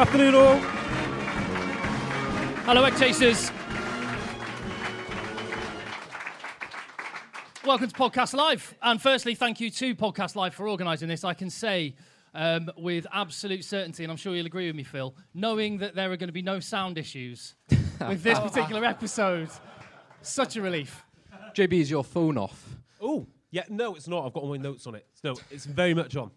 Afternoon, all. Hello, Egg Chasers. Welcome to Podcast Live. And firstly, thank you to Podcast Live for organising this. I can say um, with absolute certainty, and I'm sure you'll agree with me, Phil, knowing that there are going to be no sound issues with this particular episode, such a relief. JB, is your phone off? Oh, yeah, no, it's not. I've got all my notes on it. No, it's very much on.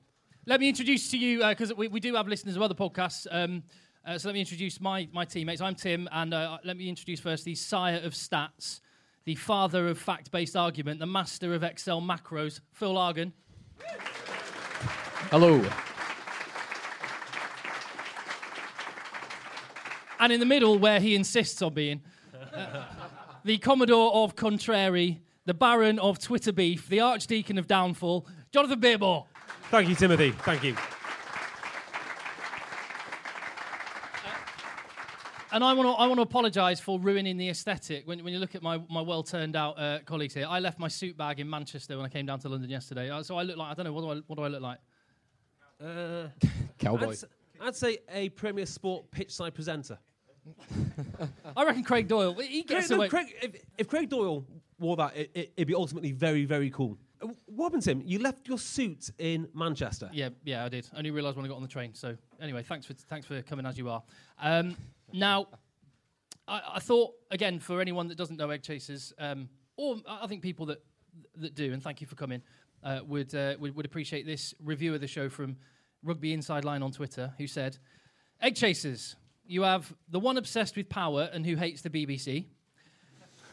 Let me introduce to you, because we, we do have listeners of other podcasts. Um, uh, so let me introduce my, my teammates. I'm Tim, and uh, let me introduce first the sire of stats, the father of fact based argument, the master of Excel macros, Phil Argan. Hello. And in the middle, where he insists on being, uh, the Commodore of Contrary, the Baron of Twitter Beef, the Archdeacon of Downfall, Jonathan Beermore. Thank you, Timothy. Thank you. And I want to I want to apologise for ruining the aesthetic. When, when you look at my, my well turned out uh, colleagues here, I left my suit bag in Manchester when I came down to London yesterday. Uh, So I look like I don't know what do I what do I look like? Uh, Cowboy. I'd, s- I'd say a Premier Sport pitchside presenter. I reckon Craig Doyle. He gets Craig, no. Craig, if, if Craig Doyle wore that, it, it, it'd be ultimately very, very cool. What happened, Tim? You left your suit in Manchester. Yeah, yeah, I did. I only realised when I got on the train. So anyway, thanks for thanks for coming as you are. Um, now, I, I thought again for anyone that doesn't know Egg Chasers, um, or I think people that that do, and thank you for coming, uh, would, uh, would would appreciate this review of the show from Rugby Inside Line on Twitter, who said, "Egg Chasers, you have the one obsessed with power and who hates the BBC."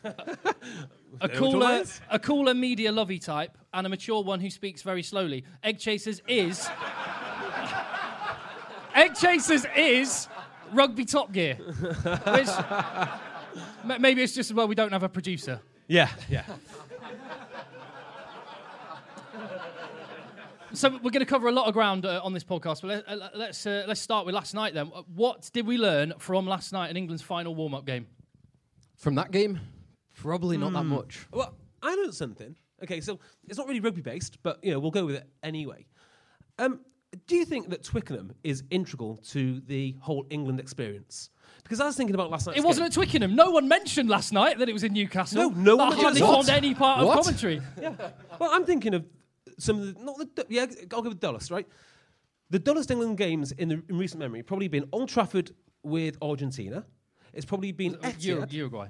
a cooler, a cooler media lovey type, and a mature one who speaks very slowly. Egg Chasers is. Egg Chasers is rugby Top Gear. Which, ma- maybe it's just as well we don't have a producer. Yeah, yeah. So we're going to cover a lot of ground uh, on this podcast, but let, uh, let's uh, let's start with last night then. What did we learn from last night in England's final warm-up game? From that game, probably not that much. Well, I learned something. Okay, so it's not really rugby based, but you know we'll go with it anyway. Um, do you think that Twickenham is integral to the whole England experience? Because I was thinking about last night. It wasn't at Twickenham. No one mentioned last night that it was in Newcastle. No, no that one hardly mentioned- formed What? any part What? of commentary. Yeah. Well, I'm thinking of some of the not the yeah. I'll go with dullest, right? The dullest England games in the in recent memory probably been Old Trafford with Argentina. It's probably been Ur- Etihad. Uruguay.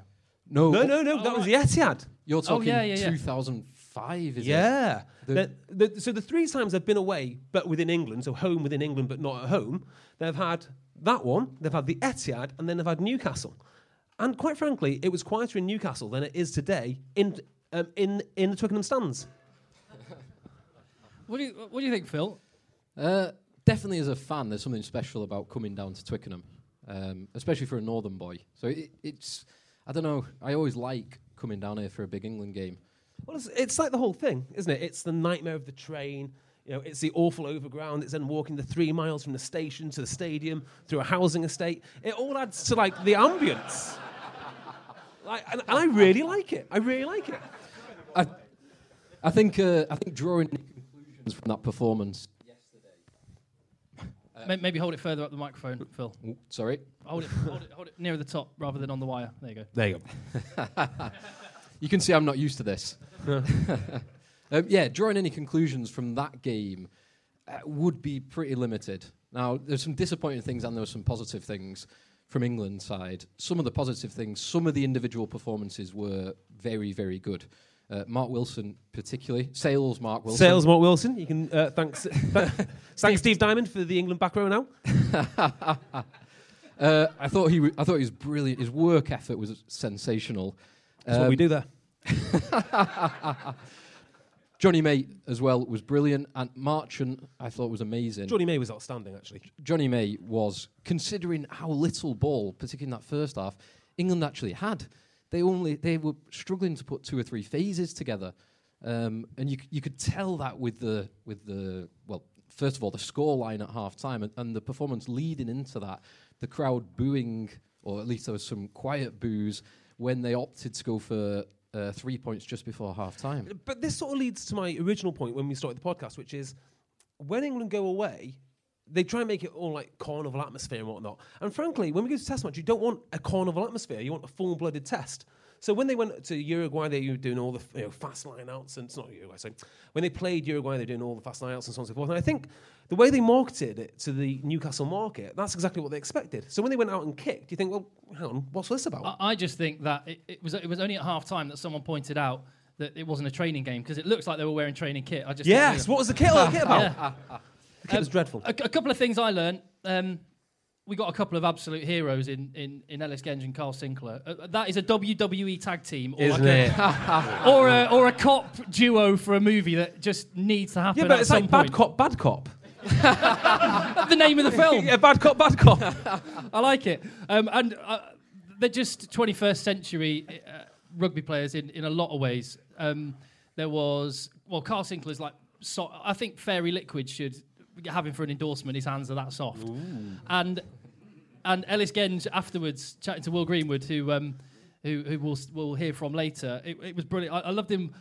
No, No, no, no. Oh, that was the Etihad. You're talking yeah, yeah, yeah. 2005, is it? Yeah. The- The- the- so the three times they've been away, but within England, so home within England, but not at home, they've had that one, they've had the Etihad, and then they've had Newcastle. And quite frankly, it was quieter in Newcastle than it is today in um, in in the Twickenham stands. What do you What do you think, Phil? Uh, definitely as a fan, there's something special about coming down to Twickenham, um, especially for a northern boy. So it, it's, I don't know, I always like coming down here for a big England game. Well, it's, it's like the whole thing, isn't it? It's the nightmare of the train. You know, it's the awful overground. It's then walking the three miles from the station to the stadium through a housing estate. It all adds to like the ambience. like, and, and I really like it. I really like it. I, I think, uh, I think drawing conclusions from that performance. May- Maybe hold it further up the microphone, Phil. Ooh, sorry, Hold it, hold it, hold it nearer the top rather than on the wire. There you go. There you go. you can see I'm not used to this. um, yeah, drawing any conclusions from that game uh, would be pretty limited. Now, there's some disappointing things and there were some positive things from England's side. Some of the positive things, some of the individual performances were very, very good. Uh, Mark Wilson, particularly. Sales Mark Wilson. Sales Mark Wilson. You can uh, thanks thanks Steve Diamond for the England back row now. Uh, I thought he. W- I thought he was brilliant. His work effort was sensational. That's what we Um, do there. Jonny May as well was brilliant, and Marchant I thought was amazing. Jonny May was outstanding actually. Jonny May was, considering how little ball, particularly in that first half, England actually had. They only they were struggling to put two or three phases together, um, and you you could tell that with the with the well, first of all the score line at half time and, and the performance leading into that, the crowd booing, or at least there was some quiet boos when they opted to go for uh, three points just before half time. But this sort of leads to my original point when we started the podcast, which is when England go away, they try and make it all like carnival atmosphere and whatnot. And frankly, when we go to test match, you don't want a carnival atmosphere. You want a full-blooded test. So when they went to Uruguay, they were doing all the you know, fast line outs, and it's not Uruguay. So when they played Uruguay, they're doing all the fast line outs and so on and so forth. And I think the way they marketed it to the Newcastle market, that's exactly what they expected. So when they went out and kicked, you think, well, hang on, what's this about? I, I just think that it, it was it was only at half time that someone pointed out that it wasn't a training game because it looks like they were wearing training kit. I just yes, what was the kit, the kit about? Yeah. Kit was Um, dreadful. A, a couple of things I learned. Um, we got a couple of absolute heroes in, in, in Ellis Genge and Kyle Sinckler. Uh, that is a WWE tag team, or, Isn't like it? A, or, a, or a cop duo for a movie that just needs to happen. Yeah, but it's like point. bad cop, bad cop. the name of the film. yeah, bad cop, bad cop. I like it. Um, and uh, they're just 21st century uh, rugby players in, in a lot of ways. Um, there was, well, Kyle Sinckler's like, so, I think Fairy Liquid should him for an endorsement. His hands are that soft. And and Ellis Genge afterwards, chatting to Will Greenwood, who um, who, who we'll, we'll hear from later, it, it was brilliant. I, I loved him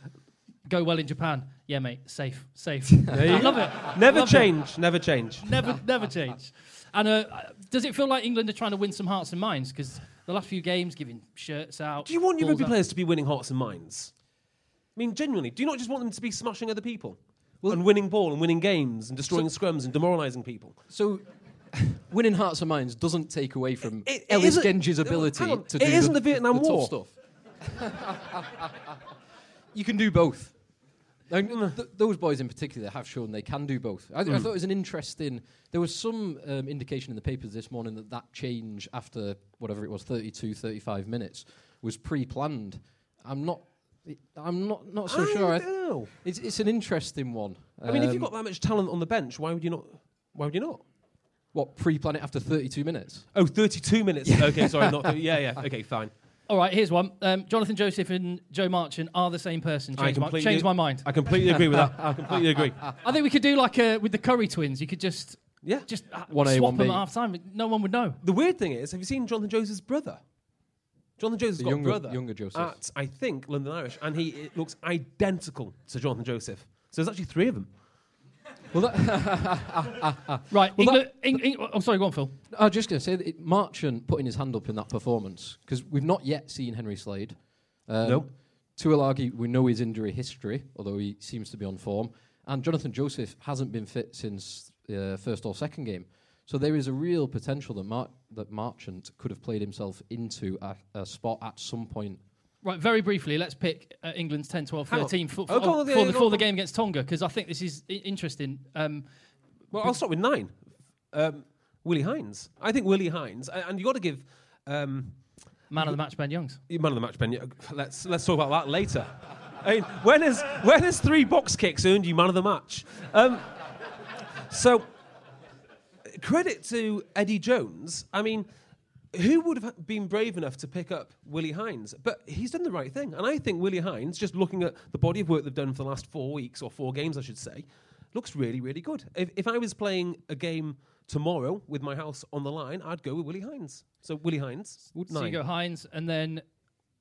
go well in Japan. Yeah, mate, safe, safe. I love it. Never Love it. change, never change. Never, never change. And uh, does it feel like England are trying to win some hearts and minds? Because the last few games, giving shirts out. Do you want your rugby out- players to be winning hearts and minds? I mean, genuinely, do you not just want them to be smashing other people? And winning ball and winning games and destroying scrums and demoralising people? So, winning hearts and minds doesn't take away from It- it Ellis hang ability on, to it do isn't the, the Vietnam the War. stuff. you can do both. And th- those boys in particular have shown they can do both. I, I thought it was an interesting. There was some um, indication in the papers this morning that that change after whatever it was, 32, 35 minutes, was pre-planned. I'm not. I'm not not so I sure. I, don't know. it's it's an interesting one. I mean, if you've Um, got that much talent on the bench, why would you not? Why would you not? what pre-plan it after 32 minutes. Oh, 32 minutes. okay, sorry, not 30. Yeah, yeah. Okay, fine. All right, here's one. Um, Jonathan Joseph and Joe Marchant are the same person. I Change, my, completely- change my mind. I completely agree with that. I completely agree. I think we could do like uh, with the Curry twins. You could just Yeah. just uh, 1A, swap them 1B. at half time. No one would know. The weird thing is, have you seen Jonathan Joseph's brother? Jonathan Joseph's The got younger- a brother younger Joseph. at I think London Irish, and he it looks identical to Jonathan Joseph. So there's actually three of them. Well, that, Right. Well, England, Eng- Eng- oh, sorry, go on, Phil. I was just going to say that it, Marchant putting his hand up in that performance because we've not yet seen Henry Slade. Um, Nope. Tuilagi, we know his injury history, although he seems to be on form. And Jonathan Joseph hasn't been fit since the uh, first or second game. So there is a real potential that, Mar- that Marchant could have played himself into a, a spot at some point. Right, very briefly, let's pick uh, England's 10, 12, Hang 13 for, for, Oh, go on, for, yeah, the, go for on. the game against Tonga because I think this is I- interesting. Um, Well, I'll start with nine. Um, Willi Heinz. I think Willi Heinz, a- and you've got to give um, man of the match, Ben Youngs. man of the match, Ben. yeah, Let's let's talk about that later. I mean, when has when has three box kicks earned you man of the match? Um, so, credit to Eddie Jones. I mean, who would have been brave enough to pick up Willi Heinz? But he's done the right thing, and I think Willi Heinz, just looking at the body of work they've done for the last four weeks or four games, I should say, looks really, really good. If, if I was playing a game tomorrow with my house on the line, I'd go with Willi Heinz. So Willi Heinz, So nine. you go Heinz, and then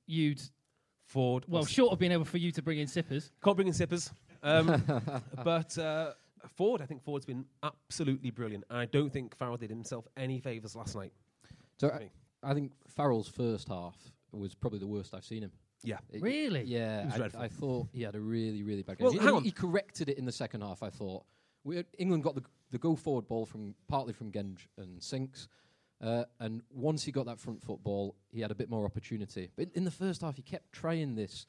you'd Ford. well, short of being able for you to bring in sippers. Can't bring in sippers. Um, but uh, Ford, I think Ford's been absolutely brilliant. And I don't think Farrell did himself any favours last night. So I, I think Farrell's first half was probably the worst I've seen him. Yeah. It- Really? Yeah, was I. I thought he had a really, really bad game. Well, He- hang on. he corrected it in the second half, I thought, We, England got the, the go forward ball from partly from Genge and Sinks. Uh, and once he got that front foot ball, he had a bit more opportunity. But in, in the first half, he kept trying this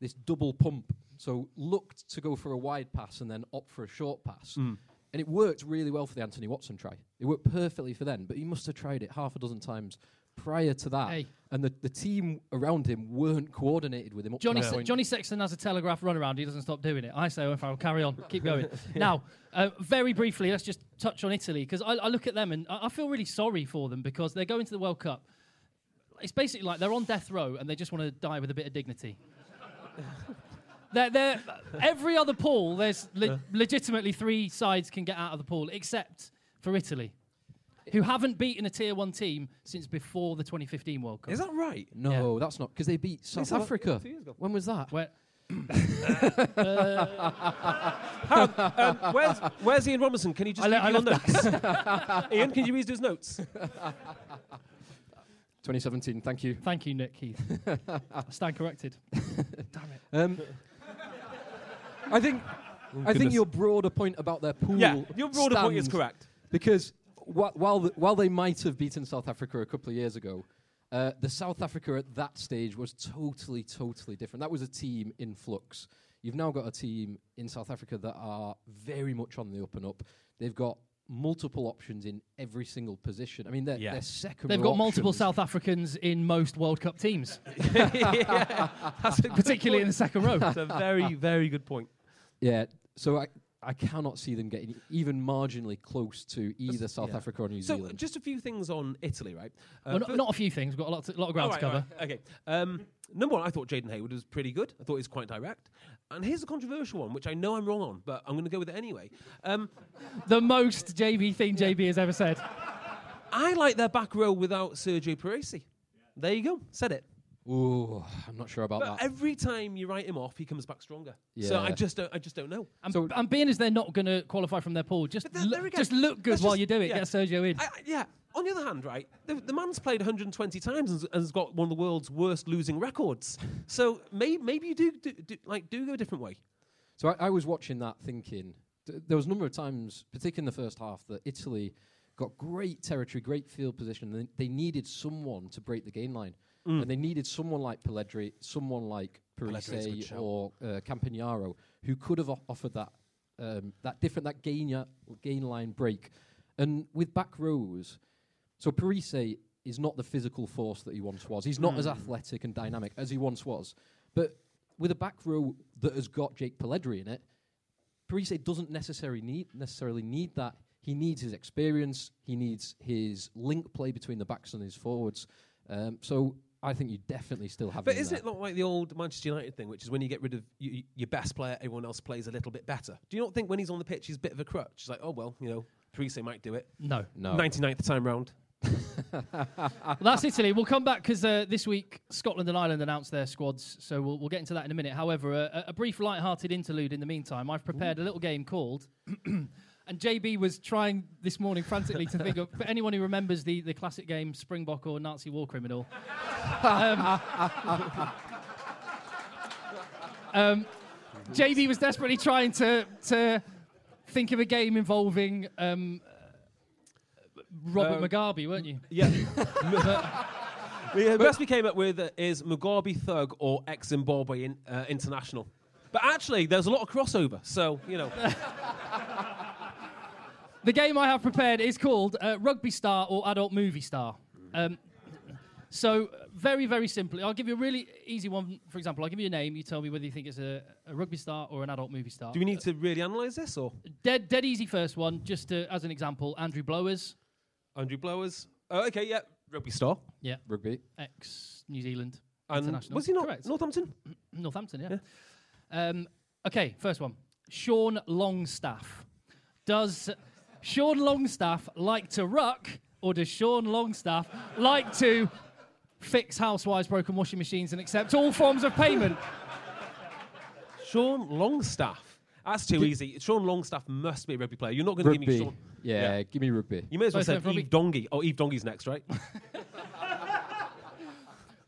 this double pump. So looked to go for a wide pass and then opt for a short pass. Mm. And it worked really well for the Anthony Watson try. It worked perfectly for them, but he must have tried it half a dozen times prior to that. Hey. And the, the team around him weren't coordinated with him up Johnny, to that Se- point. Johnny Sexton has a telegraph runaround. He doesn't stop doing it. I say, if I'll carry on, keep going. Now, uh, very briefly, let's just touch on Italy because I, I look at them and I, I feel really sorry for them because they're going to the World Cup. It's basically like they're on death row and they just want to die with a bit of dignity. They're, they're, every other pool, there's le- legitimately three sides can get out of the pool except for Italy, who haven't beaten a tier one team since before the 2015 World Cup. Is that right? no, that's not because they beat South South- Africa. two years ago. When was that? Where, Harold, um, where's, where's Ian Robinson? Can you just I le- read I your notes? Ian, can you read his notes? 2017. Thank you. Thank you, Nick Keith. I stand corrected. Damn it. Um, I think. I think your broader point about their pool. Yeah, your broader point is correct. Because wh- while the, while they might have beaten South Africa a couple of years ago, uh, the South Africa at that stage was totally, totally different. That was a team in flux. You've now got a team in South Africa that are very much on the up and up. They've got multiple options in every single position. I mean, their, Yeah. their second. They've row got multiple South Africans in most World Cup teams, yeah, that's a good particularly in the second row. It's a very, very good point. Yeah. So I, I cannot see them getting even marginally close to either South yeah. Africa or New So, Zealand. just a few things on Italy, right? Uh, well, not, not a few things. We've got a lot, to, lot of ground All to cover. all right, Okay. Um, number one, I thought Jayden Hayward was pretty good. I thought he was quite direct. And here's a controversial one, which I know I'm wrong on, but I'm going to go with it anyway. Um, The most JB thing JB has ever said. I like their back row without Sergio Parisse. There you go. Said it. Ooh, I'm not sure about But that. every time you write him off, he comes back stronger. So I just don't. I just don't know. And, So- and being as they're not going to qualify from their pool, just But there- look, there we just look good Let's while just- you do it. yeah. Get Sergio in. I, I- yeah. On the other hand, right, the, the man's played 120 times and, and has got one of the world's worst losing records. So maybe maybe you do, do, do like do go a different way. So I, I was watching that thinking th- there was a number of times, particularly in the first half, that Italy got great territory, great field position, and they needed someone to break the game line. And they needed someone like Polledri, someone like Polledri's Parisse or uh, Campagnaro, who could have o- offered that um, that different that gain ya- gain line break. And with back rows, so Parisse is not the physical force that he once was. He's not as athletic and dynamic as he once was. But with a back row that has got Jake Polledri in it, Parisse doesn't necessarily need necessarily need that. He needs his experience. He needs his link play between the backs and his forwards. Um, so I think you definitely still have. But isn't it not like the old Manchester United thing, which is when you get rid of y- y- your best player, everyone else plays a little bit better? Do you not think when he's on the pitch, he's a bit of a crutch? It's like, oh well, you know, Parisse might do it. no. No. 99th time round. Well, that's Italy. We'll come back because uh, this week Scotland and Ireland announced their squads, so we'll, we'll get into that in a minute. However, a, a brief light-hearted interlude in the meantime. I've prepared a little game called, and JB was trying this morning frantically to think of for anyone who remembers the, the classic game Springbok or Nazi War Criminal. um, um, JB was desperately trying to to think of a game involving. Um, Robert Um, Mugabe, weren't you? Yeah. the best we came up with is Mugabe Thug or ex Zimbabwe in, uh, International. But actually, there's a lot of crossover, so, you know. The game I have prepared is called uh, Rugby Star or Adult Movie Star. Um, so, very, very simply, I'll give you a really easy one. For example, I'll give you a name. You tell me whether you think it's a, a rugby star or an adult movie star. Do we need to really analyse this, or Dead, dead easy first one, just to, as an example, Andrew Blowers, Andrew Blowers? Oh, okay, yeah. Rugby star. yeah, rugby? ex New Zealand And international. was he not Correct. Northampton? Northampton, yeah. Um, okay, first one. Sean Longstaff. Does Sean Longstaff like to ruck, or does Sean Longstaff like to fix housewives' broken washing machines and accept all forms of payment? Sean Longstaff. That's too easy. Sean Longstaff must be a rugby player. You're not going to give me Rugby. Sean. Yeah, give me rugby. You may as well Both say of them, Eve Dongy. Oh, Eve Dongy's next, right?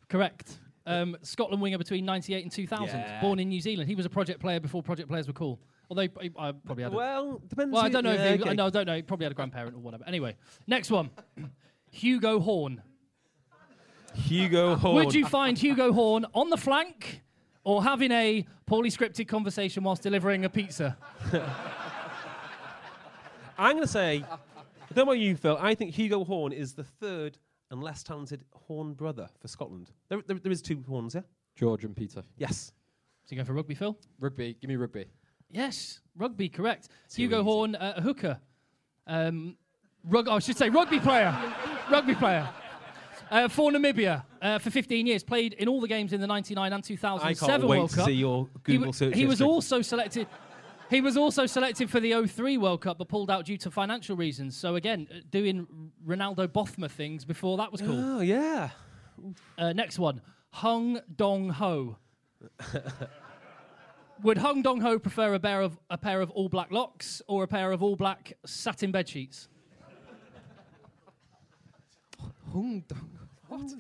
Correct. Um, Scotland winger between 98 and 2000, Yeah. born in New Zealand. He was a project player before project players were cool. Although he- I probably had. A, Well, depends. well, I don't know. yeah, if he, okay. No, I don't know. He probably had a grandparent or whatever. Anyway, next one. Hugo Horn. Hugo uh, Horn. Would you find Hugo Horn on the flank or having a poorly scripted conversation whilst delivering a pizza? I'm going to say, I don't know you, Phil. I think Hugo Horn is the third and less talented Horn brother for Scotland. There, there, there is two Horns, yeah? George and Peter. Yes. So you going for rugby, Phil? Rugby. Give me rugby. Yes, rugby, correct. Hugo Horn, uh, a hooker. Um, rug- I should say rugby player. rugby player. Uh, for Namibia uh, for 15 years, played in all the games in the 99 and 2007 I can't wait World to Cup. see your he, Google w- search he was also selected. He was also selected for the 03 World Cup, but pulled out due to financial reasons. So again, uh, doing Ronaldo Bothma things before that was cool. Oh, yeah. Uh, next one, Hung Dong Ho. Would Hung Dong Ho prefer a pair of a pair of all black locks or a pair of all black satin bed sheets? Hung dong. What?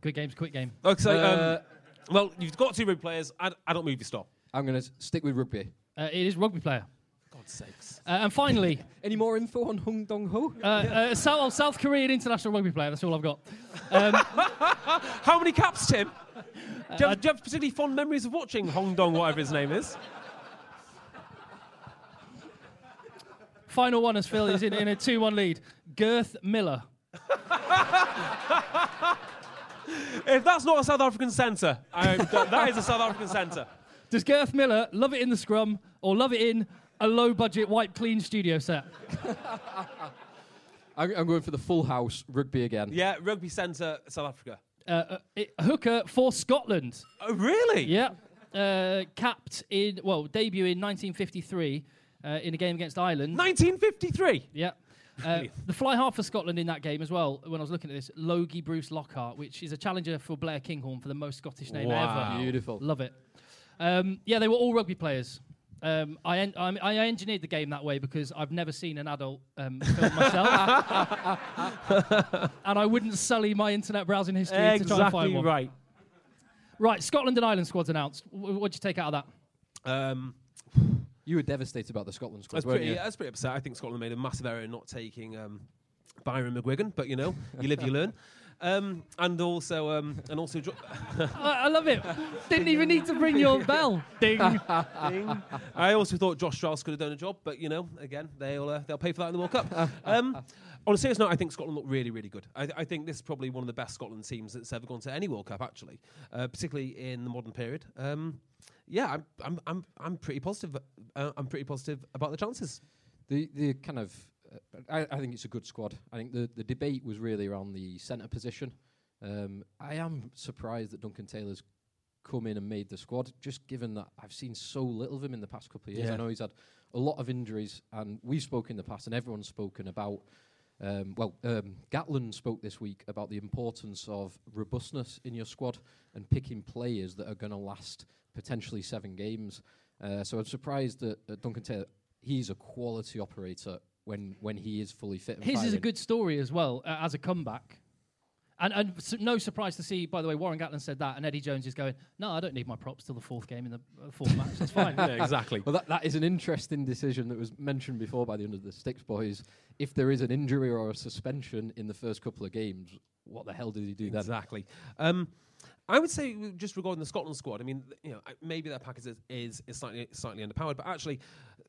Good games, quick game. Okay, so, Uh, um, well, you've got two rugby players. I, I don't move you stop. I'm going to stick with rugby. Uh, it is rugby player. God's sakes. Uh, and finally, Any more info on Hung Dong Ho? uh, uh, South, South Korean international rugby player. That's all I've got. How many caps, Tim? Do you, have, do you have particularly fond memories of watching Hong Dong, whatever his name is? Final one as Phil is in, in a 2 1 lead. Girth Miller. If that's not a South African centre, um, that is a South African centre. Does Girth Miller love it in the scrum or love it in a low budget, white, clean studio set? I'm, I'm going for the full house rugby again. Yeah, rugby centre, South Africa. Uh, uh, hooker for Scotland. Oh, really? Yeah. Uh, capped in, well, debut in 1953 uh, in a game against Ireland. 1953. Yeah. Uh, the fly half for Scotland in that game as well, when I was looking at this, Logie Bruce Lockhart, which is a challenger for Blair Kinghorn for the most Scottish name Wow. ever. Beautiful. Love it. Um, yeah, they were all rugby players. Um, I, en- I, I engineered the game that way because I've never seen an adult um, film myself. and I wouldn't sully my internet browsing history to try and find Exactly one. right. Right, Scotland and Ireland squads announced. W- what'd you take out of that? Um, You were devastated about the Scotland squad, that's weren't pretty. you? That's pretty upset. I think Scotland made a massive error in not taking um, Byron McGuigan, but you know, you live, you learn. Um, and also, um, and also, jo- I, I love it. Didn't even need to bring your bell. Ding. Ding. I also thought Josh Strauss could have done a job, but you know, again, they'll uh, they'll pay for that in the World Cup. Um, on a serious note, I think Scotland look really, really good. I, I think this is probably one of the best Scotland teams that's ever gone to any World Cup, actually, uh, particularly in the modern period. Um, yeah, I'm, I'm, I'm, I'm pretty positive. Uh, I'm pretty positive about the chances. The the kind of I, I think it's a good squad. I think the, the debate was really around the centre position. Um, I am surprised that Duncan Taylor's come in and made the squad, just given that I've seen so little of him in the past couple of years. Yeah. I know he's had a lot of injuries, and we've spoken in the past, and everyone's spoken about. Um, well, um, Gatland spoke this week about the importance of robustness in your squad and picking players that are going to last potentially seven games. Uh, so I'm surprised that, that Duncan Taylor, he's a quality operator when when he is fully fit. And His is a good story as well uh, as a comeback. And, and s no surprise to see, by the way, Warren Gatland said that, and Eddie Jones is going, No, I don't need my props till the fourth game in the uh, fourth match. That's fine. yeah, exactly. Well, that, that is an interesting decision that was mentioned before by the Under the Sticks boys. If there is an injury or a suspension in the first couple of games, what the hell did he do then? Exactly. Um, I would say just regarding the Scotland squad. I mean, you know, maybe their package is, is, is slightly slightly underpowered, but actually,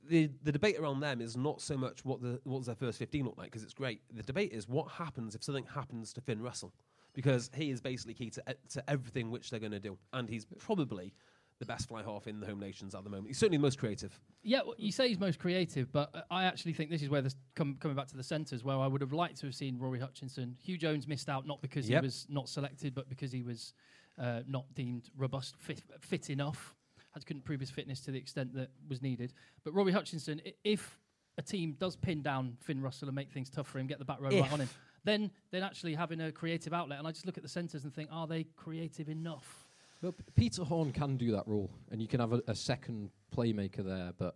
the the debate around them is not so much what the what does their first fifteen look like because it's great. The debate is what happens if something happens to Finn Russell because he is basically key to to everything which they're going to do, and he's probably the best fly half in the home nations at the moment. He's certainly the most creative. Yeah, well, you say he's most creative, but uh, I actually think this is where this come, coming back to the centres, where I would have liked to have seen Rory Hutchinson. Huw Jones missed out not because Yep. he was not selected, but because he was uh, not deemed robust, fit, fit enough. I couldn't prove his fitness to the extent that was needed. But Robbie Hutchinson, i- if a team does pin down Finn Russell and make things tough for him, get the back row right on him, then then actually having a creative outlet, and I just look at the centres and think, are they creative enough? Well, P- Peter Horne can do that role, and you can have a, a second playmaker there. But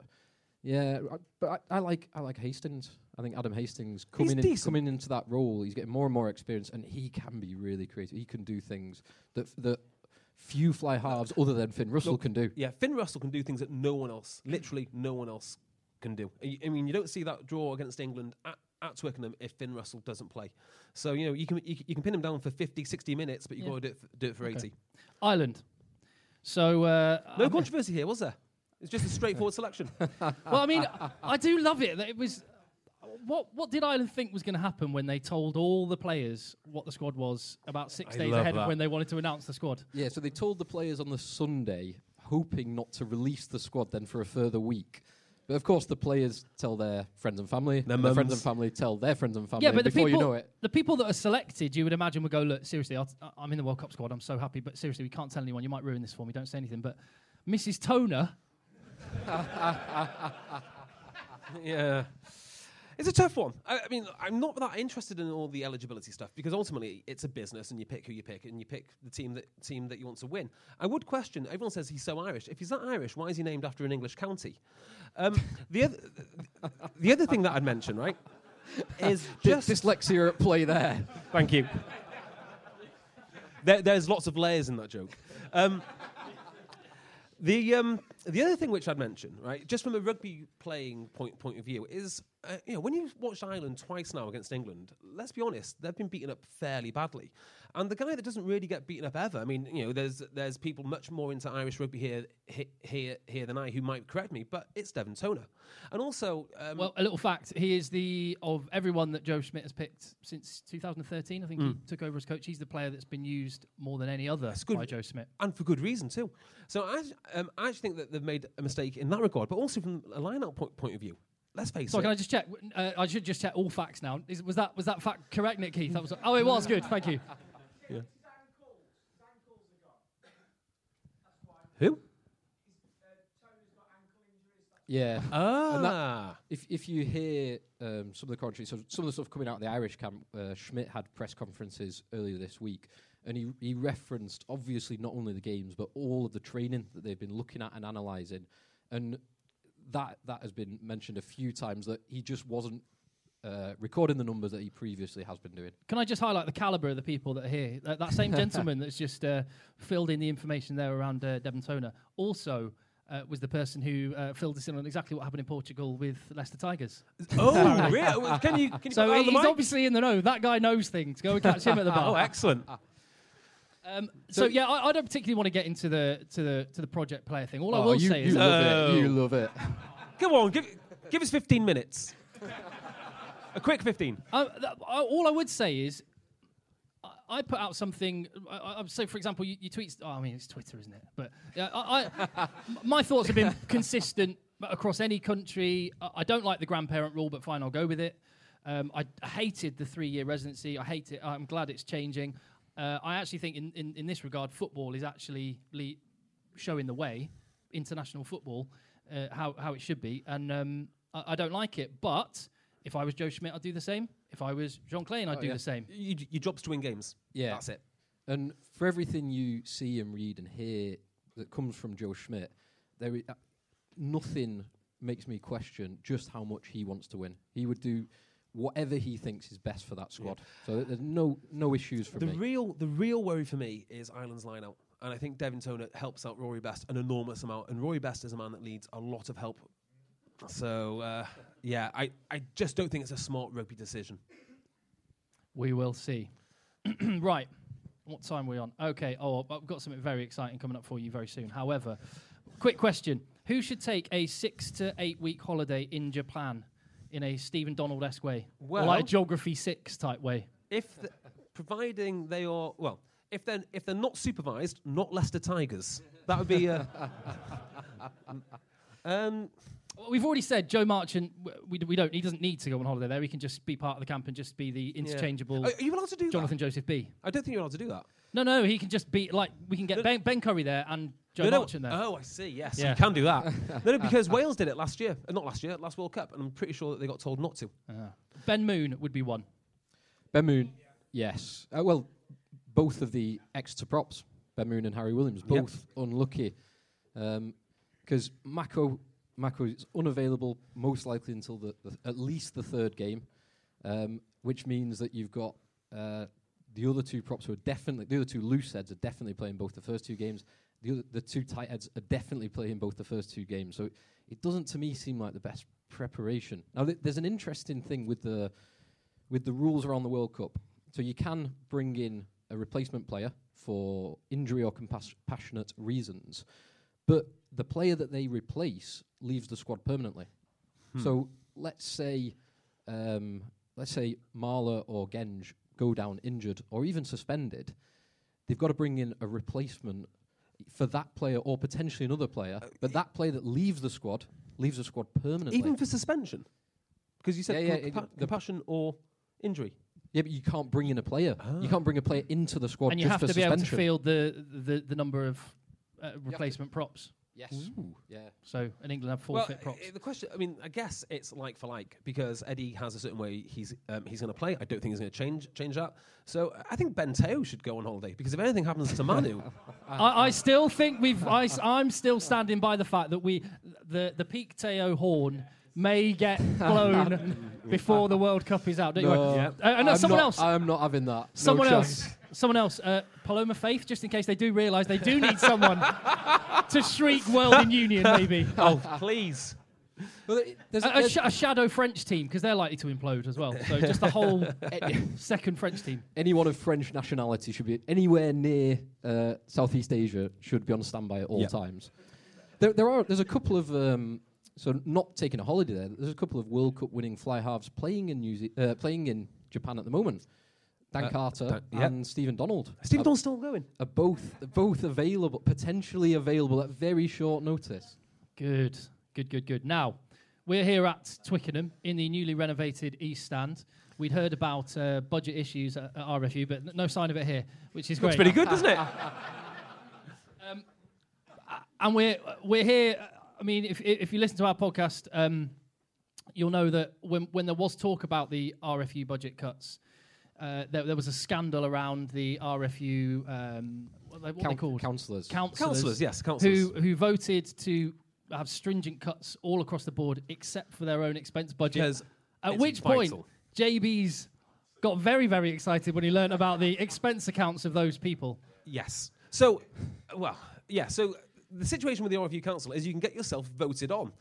yeah, I, but I, I like I like Hastings. I think Adam Hastings coming in, coming into that role, he's getting more and more experience, and he can be really creative. He can do things that f- that few fly halves other than Finn Russell Look, can do. Yeah, Finn Russell can do things that no one else, literally no one else, can do. I I mean, you don't see that draw against England at, at Twickenham if Finn Russell doesn't play. So you know you can you, can- you can pin him down for 50, 60 minutes, but you've Yeah. got to do it for, do it for Okay. eighty. Ireland. So uh, No I- controversy here, was there? It's just a straightforward selection. well, I mean, I- I do love it that it was. What what did Ireland think was going to happen when they told all the players what the squad was about six I days ahead that. of when they wanted to announce the squad? Yeah, so they told the players on the Sunday, hoping not to release the squad then for a further week. But of course, the players tell their friends and family, Their and their friends and family tell their friends and family. yeah, but the before people, you know it, the people that are selected, you would imagine would go, look, seriously, I'll, I'm in the World Cup squad. I'm so happy, but seriously, we can't tell anyone. You might ruin this for me. Don't say anything. But Mrs. Toner, yeah. It's a tough one. I, I mean, I'm not that interested in all the eligibility stuff because ultimately it's a business, and you pick who you pick, and you pick the team that team that you want to win. I would question. Everyone says he's so Irish. If he's that Irish, why is he named after an English county? Um, the other, the other thing that I'd mention, right, is Just dyslexia at play there. Thank you. There, there's lots of layers in that joke. Um, the um, the other thing which I'd mention, right, just from a rugby playing point point of view, is uh, you know when you've watched Ireland twice now against England, let's be honest, they've been beaten up fairly badly. And the guy that doesn't really get beaten up ever, I mean, you know, there's there's people much more into Irish rugby here here here than I who might correct me, but it's Devin Toner, and also um, well, a little fact: he is the of everyone that Joe Schmidt has picked since 2013. I think he took over as coach. He's the player that's been used more than any other That's good. by Joe Schmidt. and for good reason too. So I, um, I actually think that they've made a mistake in that regard, but also from a line-out point, point of view. Let's face So it. can I just check? Uh, I should just check all facts now. Is, was that was that fact correct, Nick Keith? That was. Oh, it was good. Thank you. Who? Yeah. Ah, If if you hear um, some of the commentary, so some of the stuff coming out of the Irish camp, uh, Schmidt had press conferences earlier this week, and he he referenced obviously not only the games but all of the training that they've been looking at and analysing, and that that has been mentioned a few times that he just wasn't. Uh, recording the numbers that he previously has been doing. Can I just highlight the caliber of the people that are here? That, that same gentleman that's just uh, filled in the information there around uh, Devin Toner also uh, was the person who uh, filled us in on exactly what happened in Portugal with Leicester Tigers. oh, really? Can you? Can you So put the he's mic? obviously in the know. That guy knows things. Go and catch him at the bar. Oh, excellent. Um, so, yeah, I, I don't particularly want to get into the to the to the project player thing. All I Oh, will you, say you is, love Oh. it. You love it. Come on, give give us 15 minutes. A quick 15. Uh, th- I- all I would say is, I, put out something. I, I, so, for example, you, you tweet. Oh, I mean, it's Twitter, isn't it? But yeah, I, I, my thoughts have been consistent across any country. I, I don't like the grandparent rule, but fine, I'll go with it. Um, I, I hated the three-year residency. I hate it. I'm glad it's changing. Uh, I actually think, in, in, in this regard, football is actually le- showing the way. International football, uh, how how it should be, and um, I don't like it, but. If I was Joe Schmidt, I'd do the same. If I was Jean Kleyn, I'd Oh, do yeah. the same. You, your job's to win games. Yeah. That's it. And for everything you see and read and hear that comes from Joe Schmidt, there i- uh, nothing makes me question just how much he wants to win. He would do whatever he thinks is best for that squad. So there's no no issues for The me. real the real worry for me is Ireland's line out. And I think Devin Toner helps out Rory Best an enormous amount. And Rory Best is a man that needs a lot of help. So, uh, yeah, I, I just don't think it's a smart rugby decision. We will see. right. What time are we on? Okay. Oh, I've got something very exciting coming up for you very soon. However, quick question: Who should take a six to eight week holiday in Japan in a Stephen Donald esque way, or like a Geography Six type way? If, the, providing they are, well, if they're, if they're not supervised, not Leicester Tigers, that would be. Uh, um, Well, We've already said Joe Marchant. We, we don't. He doesn't need to go on holiday there. He can just be part of the camp and just be the interchangeable Are, are you allowed to do Jonathan that? Joseph B. I don't think you're allowed to do that. No, no, he can just be like we can get No. Ben, ben Curry there and Joe No, no. Marchant there. Oh, I see. Yes, Yeah. you can do that. no, no, because Wales did it last year. Uh, not last year, last World Cup, and I'm pretty sure that they got told not to. Ah. Ben Moon would be one. Ben Moon, yes. Uh, well, both of the Exeter props, Ben Moon and Harry Williams, Yep. both unlucky. Because Mako, Mako is unavailable most likely until the, the at least the third game, um, which means that you've got uh, the other two props who are definitely the other two loose heads are definitely playing both the first two games. The other, the two tight heads are definitely playing both the first two games. So it doesn't to me seem like the best preparation. Now th- there's an interesting thing with the with the rules around the World Cup. So you can bring in a replacement player for injury or compassionate reasons, but the player that they replace leaves the squad permanently. So let's say, um, let's say Marler or Genge go down injured or even suspended, they've got to bring in a replacement for that player or potentially another player. but that player that leaves the squad leaves the squad permanently. Even for suspension, because you said Yeah, yeah, com- compa- the- compassion or injury. yeah, but you can't bring in a player. You can't bring a player into the squad and you just have for to be able to field the the, the number of uh, replacement props. Yes. Yeah. So, and England have four well, fit props. uh, the question. I mean, I guess it's like for like because Eddie has a certain way he's um, he's going to play. I don't think he's going to change change that. So I think Ben Te'o should go on holiday because if anything happens to Manu, I, I still think we've. I, am still standing by the fact that we, the the peak Teo horn may get blown before the World Cup is out. Don't you No, worry. Yeah. Uh, and uh, I'm someone not, else. I'm not having that. No someone chance. else. Someone else. Uh, Paloma Faith, just in case they do realise they do need someone to shriek "World in Union," maybe. oh please, Well, there's- A, a, there's- sh- a shadow French team because they're likely to implode as well. So just the whole second French team. anyone of French nationality should be anywhere near uh, Southeast Asia should be on standby at all Yeah. times. There, there are there's a couple of um, so not taking a holiday there. There's a couple of World Cup winning fly halves playing in New Ze- uh, playing in Japan at the moment. Dan Uh, Carter Dan- yeah. and Stephen Donald Stephen are, Donald's still going. are both both available, potentially available at very short notice. Good, good, good, good. Now, we're here at Twickenham in the newly renovated East Stand. We'd heard about uh, budget issues at, at RFU, but n- no sign of it here, which is Looks great. pretty good, doesn't it? and we're we're here. I mean, if if you listen to our podcast, um, you'll know that when when there was talk about the RFU budget cuts, uh, there, there was a scandal around the RFU. Um, what, are they- what are they called? Councillors. Councillors. Councillors, yes, councillors. Who who voted to have stringent cuts all across the board, except for their own expense budget. Because At it's which point. JB's got very very excited when he learned about the expense accounts of those people. Yes. So, well, yeah. So the situation with the RFU Council is you can get yourself voted on,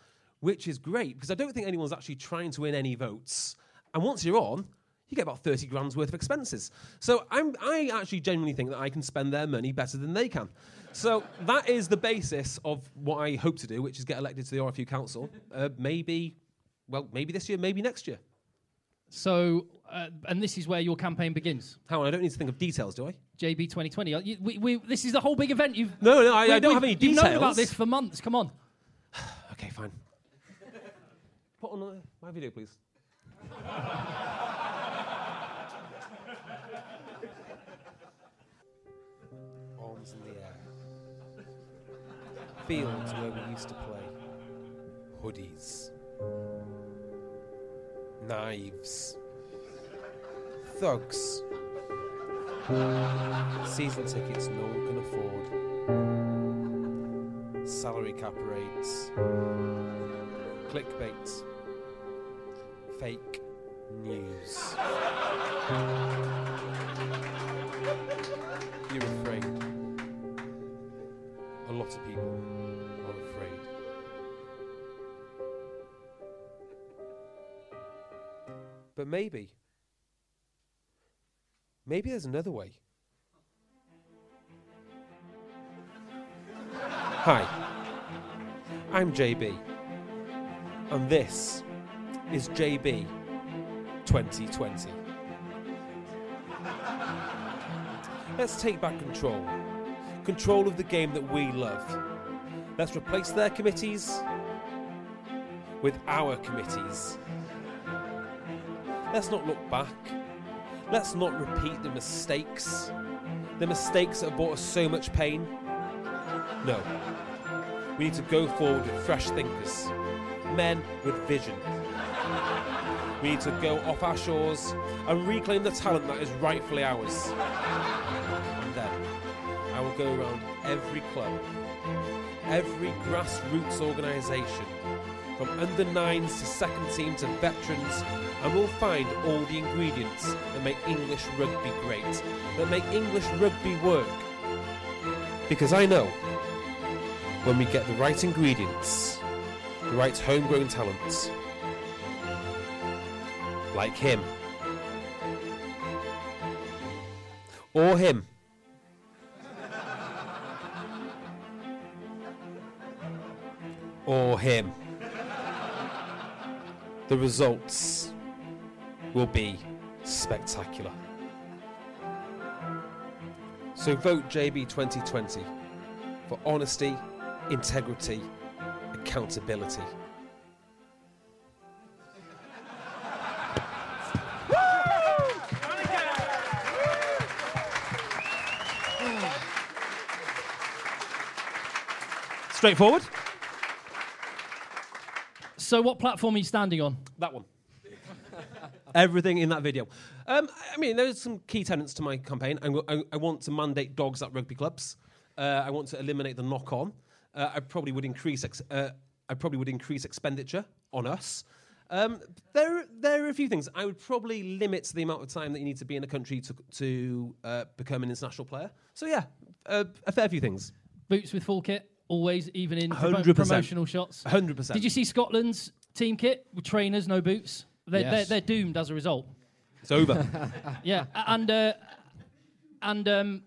which is great because I don't think anyone's actually trying to win any votes. And once you're on, you get about 30 grand's worth of expenses. So I'm, I actually genuinely think that I can spend their money better than they can. So that is the basis of what I hope to do, which is get elected to the RFU Council. Uh, maybe, well, maybe this year, maybe next year. So, uh, and this is where your campaign begins. How? I don't need to think of details, do I? JB 2020. Uh, you- We, we, this is the whole big event. You've No, no, I, we- I don't have any You've known about this for months. Come on. Okay, fine. Put on uh, my video, please. Fields where we used to play. Hoodies. Knives. Thugs. Season tickets no one can afford. Salary cap rates. Clickbait. Fake maybe, maybe there's another way. Hi, I'm JB, and this is JB 2020. Let's take back control. Control of the game that we love. Let's replace their committees with our committees. Let's not look back. Let's not repeat the mistakes. The mistakes that have brought us so much pain. No. We need to go forward with fresh thinkers, men with vision. We need to go off our shores and reclaim the talent that is rightfully ours. And then I will go around every club, every grassroots organisation, from under nines to second teams to veterans, and we'll find all the ingredients that make English rugby great, that make English rugby work. Because I know when we get the right ingredients, the right homegrown talents, like him, or him. Or him. The results will be spectacular. So vote JB 2020 for honesty, integrity, accountability. Straightforward. So, what platform are you standing on? That one. Everything in that video. Um, I mean, there's some key tenets to my campaign. I want to mandate dogs at rugby clubs. Uh, I want to eliminate the knock-on. Uh, I probably would increase. Ex- uh, I probably would increase expenditure on us. Um, there, there are a few things. I would probably limit the amount of time that you need to be in a country to to uh, become an international player. So yeah, uh, a fair few things. Boots with full kit, always, even in 100%. promotional shots. Hundred percent. Did you see Scotland's team kit with trainers, no boots? They're, Yes. they're, they're doomed as a result. It's over. Yeah, and uh, and um,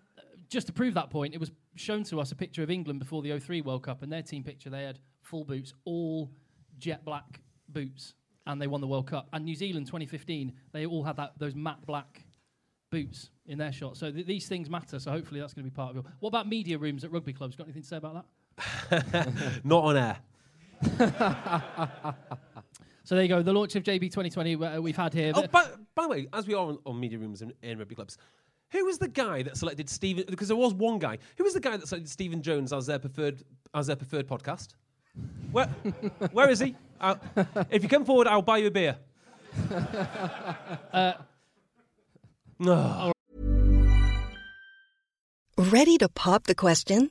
just to prove that point, it was shown to us a picture of England before the 03 World Cup, and their team picture they had full boots, all jet black boots, and they won the World Cup. And New Zealand 2015, they all had that those matte black boots in their shot. So th- these things matter. So hopefully that's going to be part of your. What about media rooms at rugby clubs? Got anything to say about that? Not on air. So there you go. The launch of JB 2020 uh, we've had here. Oh, by, by the way, as we are on, on media rooms in, in rugby clubs, who was the guy that selected Stephen? Because there was one guy. Who was the guy that selected Stephen Jones as their preferred as their preferred podcast? Where, where is he? I'll- if you come forward, I'll buy you a beer. No. Ready to pop the question?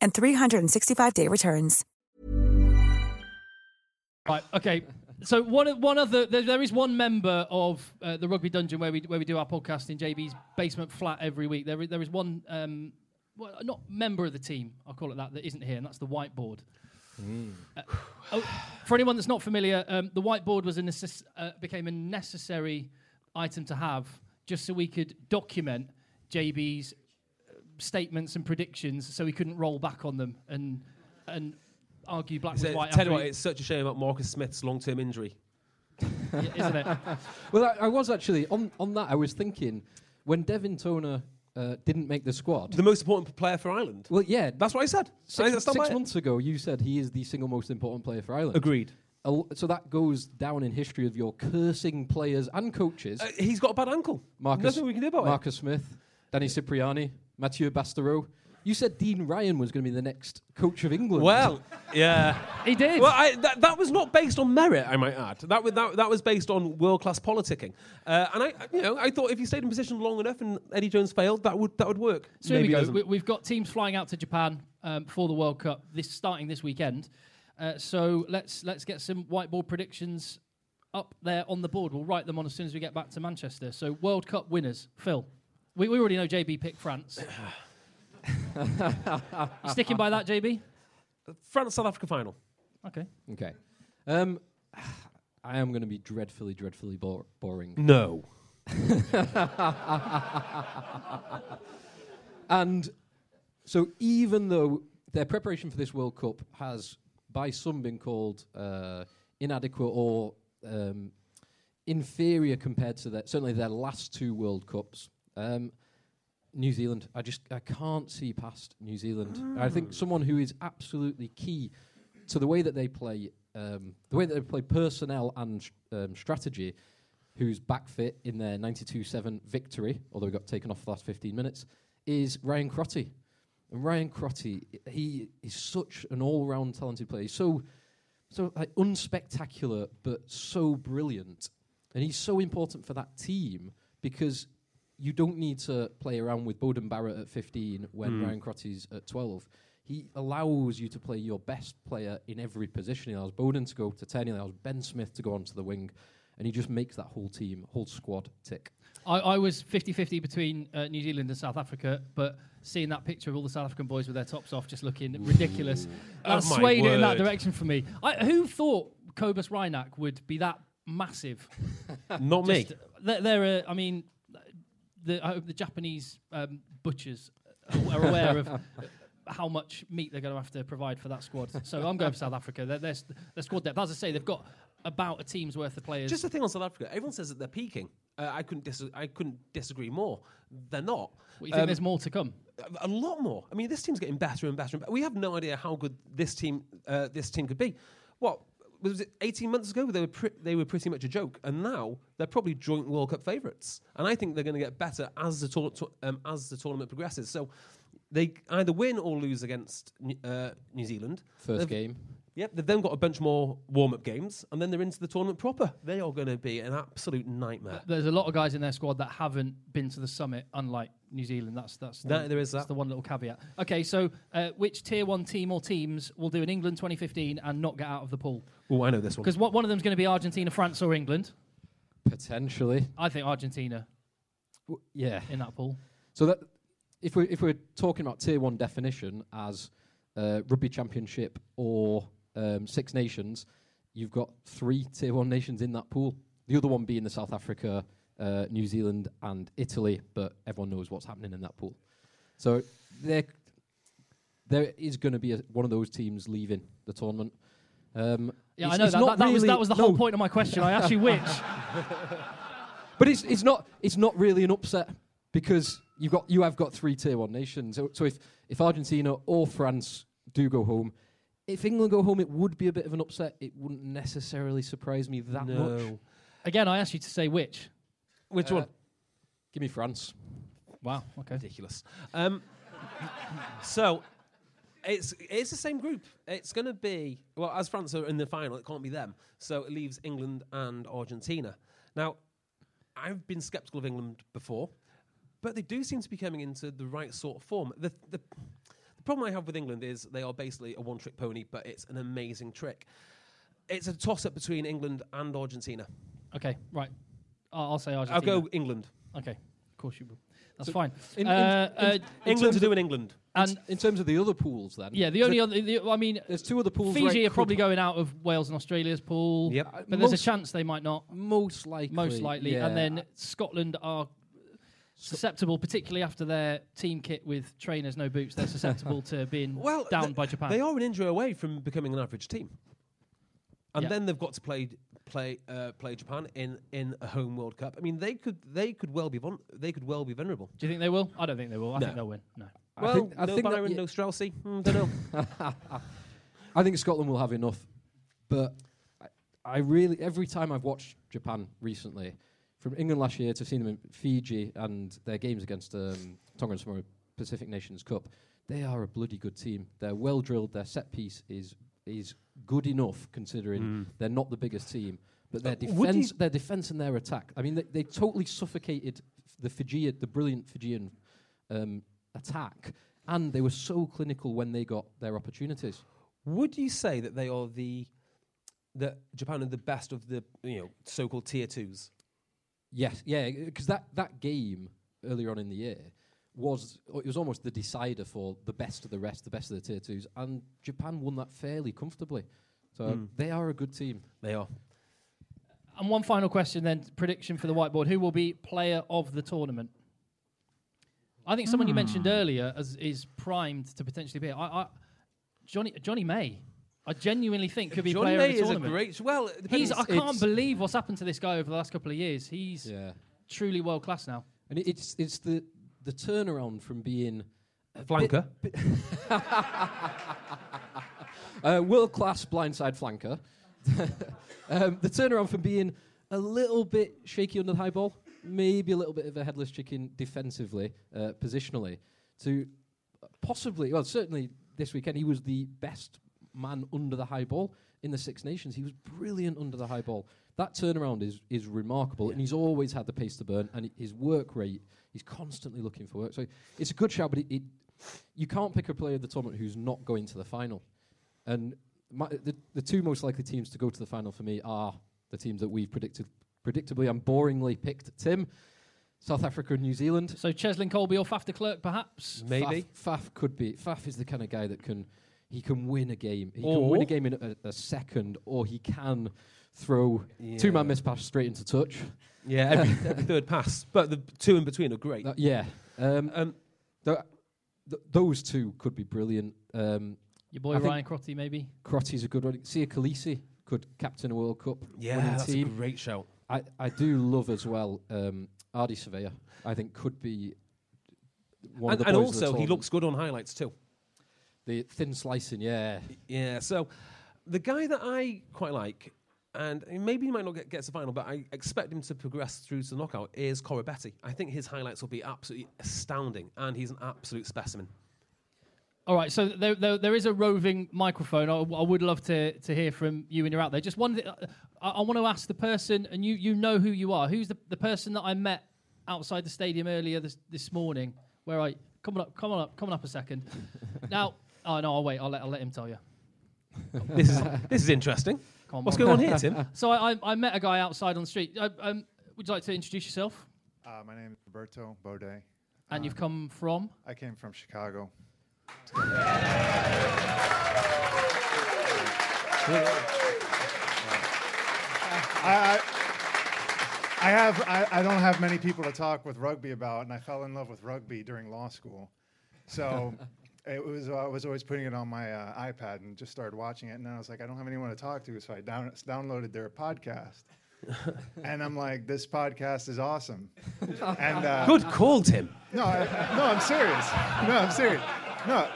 and 365-day returns. Right. Okay. So one one other there, there is one member of uh, the Rugby Dungeon where we where we do our podcast in JB's basement flat every week. There is, there is one um, well, not member of the team. I'll call it that. That isn't here, and that's the whiteboard. Uh, oh, for anyone that's not familiar, um, the whiteboard was a necess- uh, became a necessary item to have just so we could document JB's statements and predictions, so we couldn't roll back on them and and argue black So, with white. tell you after what, it's such a shame about Marcus Smith's long-term injury. Yeah, isn't it? Well, I, I was actually on on that. I was thinking when Devin Toner uh, didn't make the squad. The most important player for Ireland. well, yeah, That's what I said. I six, stand by six it. months ago you said he is the single most important player for Ireland. Agreed. A l- So that goes down in history of your cursing players and coaches. Uh, he's got a bad ankle. Marcus, Nothing we can do about it. Marcus Smith, Danny Cipriani, Mathieu Bastareaud. You said Dean Ryan was going to be the next coach of. England. Well, yeah. He did. Well, I, that, that was not based on merit, I might add. That, was- that, that was based on world class politicking. Uh, and I, you know, I thought if he stayed in position long enough and Eddie Jones failed, that would that would work. so here Maybe we go. We, we've got teams flying out to Japan um, for the World Cup. This starting this weekend. Uh, so let's let's get some whiteboard predictions up there on the board. We'll write them on as soon as we get back to Manchester. So World Cup winners, Phil. We, we already know JB picked France. you sticking by that, JB? France South Africa final. Okay. Okay. Um, I am going to be dreadfully, dreadfully bor- boring. No. And so, even though their preparation for this World Cup has, by some, been called uh, inadequate or um, inferior compared to their, certainly their last two World Cups, um, New Zealand, I just I can't see past New Zealand. I think someone who is absolutely key to the way that they play, um, the way that they play personnel and sh- um, strategy, who's back fit in their 92-7 victory, although he got taken off the last 15 minutes, is Ryan Crotty. And Ryan Crotty, he is such an all-round talented player. He's so, so like, unspectacular, but so brilliant. And he's so important for that team because you don't need to play around with Beauden Barrett at 15 when Ryan Crotty's at 12. He allows you to play your best player in every position. He allows Beauden to go to 10, he allows Ben Smith to go onto the wing, and he just makes that whole team, whole squad tick. I, I was 50 50 between uh, New Zealand and South Africa, but seeing that picture of all the South African boys with their tops off just looking ridiculous, that Oh swayed it in that direction for me. I, who thought Cobus Reinach would be that massive? Not me. Just- They're, they're uh, I mean, the, I hope the Japanese um, butchers are aware of how much meat they're going to have to provide for that squad. So I'm going for South Africa. They're, squad depth, as I say, they've got about a team's worth of players. Just the thing on South Africa, everyone says that they're peaking. Uh, I couldn't dis- I couldn't disagree more. They're not. what, you think Um, there's more to come? a- a lot more. I mean, this team's getting better and better and better. We have no idea how good this team uh, this team could be. What was it? Eighteen months ago, they were pre- they were pretty much a joke, and now they're probably joint World Cup favourites. And I think they're going to get better as the tour- to- um, as the tournament progresses. So they either win or lose against New- uh, New Zealand. 1st They've- game. Yep, they've then got a bunch more warm up games, and then they're into the tournament proper. They are going to be an absolute nightmare. There's a lot of guys in their squad that haven't been to the summit, unlike New Zealand. That's that's No, the, there is that's that. the one little caveat. Okay, so uh, which tier one team or teams will do in England 2015 and not get out of the pool? Oh, I know this one. Because one of them's going to be Argentina, France, or England. Potentially. I think Argentina W- yeah. in that pool. So that if we're if we're talking about tier one definition as uh, rugby championship or um, Six Nations, you've got three tier one nations in that pool. The other one being the South Africa, uh, New Zealand, and Italy. But everyone knows what's happening in that pool. So there there is going to be a, one of those teams leaving the tournament. Um, Yeah, I know that. That, that was that was the no, whole point of my question. I asked you which. But it's it's not it's not really an upset because you've got you have got three tier one nations. So, so if if Argentina or France do go home, if England go home, it would be a bit of an upset. It wouldn't necessarily surprise me that much. no. Again, I asked you to say which. Which Uh, one? Give me France. Wow. Okay. ridiculous. Um, so it's it's the same group. It's going to be well as France are in the final. It can't be them. So it leaves England and Argentina. Now, I've been sceptical of England before, but they do seem to be coming into the right sort of form. The the, the problem I have with England is they are basically a one-trick pony, but it's an amazing trick. It's a toss-up between England and Argentina. Okay. Right. I'll, I'll say Argentina. I'll go England. Okay. Of course you will. That's So fine. in- in- uh, in- uh, England terms to do in England. and In terms of the other pools, then. yeah, the so only other. The, I mean, there's two other pools. Fiji right, are probably going out of Wales and Australia's pool. Yep. But there's a chance they might not. Most likely. Most likely. yeah. And then Scotland are susceptible, particularly after their team kit with trainers, no boots. They're susceptible to being Well, down th- by Japan. They are an injury away from becoming an average team, and Yeah. then they've got to play play uh, play Japan in, in a home World Cup. I mean, they could they could well be vul- they could well be vulnerable. Do you think they will? I don't think they will. I No. think they'll win. No. I well, think, I no think that Byron, y- no Straussy. Mm, don't know. I think Scotland will have enough, but I, I really every time I've watched Japan recently, from England last year to seeing them in Fiji and their games against um, Tonga and Samoa Pacific Nations Cup, they are a bloody good team. They're well drilled. Their set piece is is good enough considering they're not the biggest team. But their Uh, defense, their defense and their attack. I mean, they, they totally suffocated the Fijian, the brilliant Fijian um, attack, and they were so clinical when they got their opportunities. Would you say that they are the that Japan are the best of the you know so-called tier twos? Yes, yeah, because that, that game earlier on in the year was it was almost the decider for the best of the rest, the best of the tier twos, and Japan won that fairly comfortably. So Hmm. they are a good team. They are. and one final question then prediction for the whiteboard. Who will be player of the tournament? I think someone you mentioned Hmm. earlier as, is primed to potentially be. I, I, Jonny Jonny May. I genuinely think could be Jonny player May of the is a tournament. great. Well, He's. I can't it's- believe what's happened to this guy over the last couple of years. He's Yeah. truly world class now. And it, it's it's the the turnaround from being flanker. uh, world class blindside flanker. um, the turnaround from being a little bit shaky under the high ball, maybe a little bit of a headless chicken defensively, uh, positionally, to possibly, well, certainly this weekend, he was the best man under the high ball in the Six Nations. He was brilliant under the high ball. That turnaround is is remarkable, and he's always had the pace to burn, and his work rate. He's constantly looking for work. So it's a good shout, but it, it you can't pick a player of the tournament who's not going to the final. And my, the, the two most likely teams to go to the final for me are the teams that we've predicted, predictably and boringly picked. Tim, South Africa and New Zealand. So Cheslin Kolbe or Faf de Klerk, perhaps. Maybe. Faf, Faf could be. Faf is the kind of guy that can he can win a game. He can win a game in a, a second, or he can throw two man miss pass straight into touch. Yeah, every, every third pass. But the two in between are great. Uh, yeah, um, Um, th- th- those two could be brilliant. Um, Your boy I Ryan Crotty, maybe. Crotty's a good one. Siya Kolisi could captain a World Cup yeah, winning that's team. a great shout. I, I do love as well um, Ardie Savea. I think could be one And, of the and boys of the also, he looks good on highlights too. The thin slicing. Yeah, Yeah, so the guy that I quite like, and maybe he might not get, get to the final, but I expect him to progress through to the knockout, is Corabetti. I think his highlights will be absolutely astounding, and he's an absolute specimen. All right, so there, there, there is a roving microphone. I, I would love to, to hear from you when you're out there. Just one, thi- I, I want to ask the person, and you, you know who you are. Who's the, the person that I met outside the stadium earlier this, this morning? Where I come on up, come on up, come on up a second. now, oh no, I'll wait. I'll let I'll let him tell you. This is this is interesting. Come What's going on here, Tim? So I, I, I met a guy outside on the street. Uh, um, would you like to introduce yourself? Uh, my name is Roberto Baudet. And you've come from? I came from Chicago. I, I, I have I, I don't have many people to talk with rugby about, and I fell in love with rugby during law school. So it was I was always putting it on my uh, iPad and just started watching it, and then I was like, I don't have anyone to talk to, so I down, downloaded their podcast. and I'm like, this podcast is awesome. And uh, Good call, Tim. no, I, no, I'm serious. No, I'm serious. No,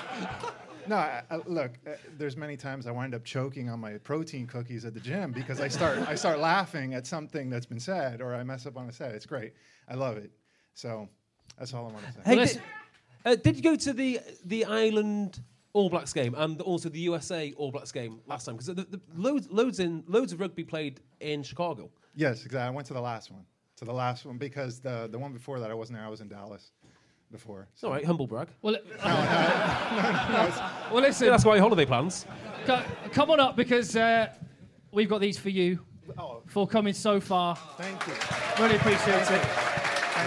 no. I, I, look, uh, there's many times I wind up choking on my protein cookies at the gym because I start I start laughing at something that's been said or I mess up on a set. It's great. I love it. So that's all I want to say. Hey, Well, did, uh, did you go to the the Ireland All Blacks game and also the USA All Blacks game last time? Because the, the, loads loads in loads of rugby played in Chicago. Yes, exactly. I went to the last one. To the last one because the the one before that I wasn't there. I was in Dallas before. It's all right, humble brag. Well, well, listen. Yeah, that's why holiday plans. Co- come on up because uh, we've got these for you Oh, for coming so far. thank you. Really appreciate it.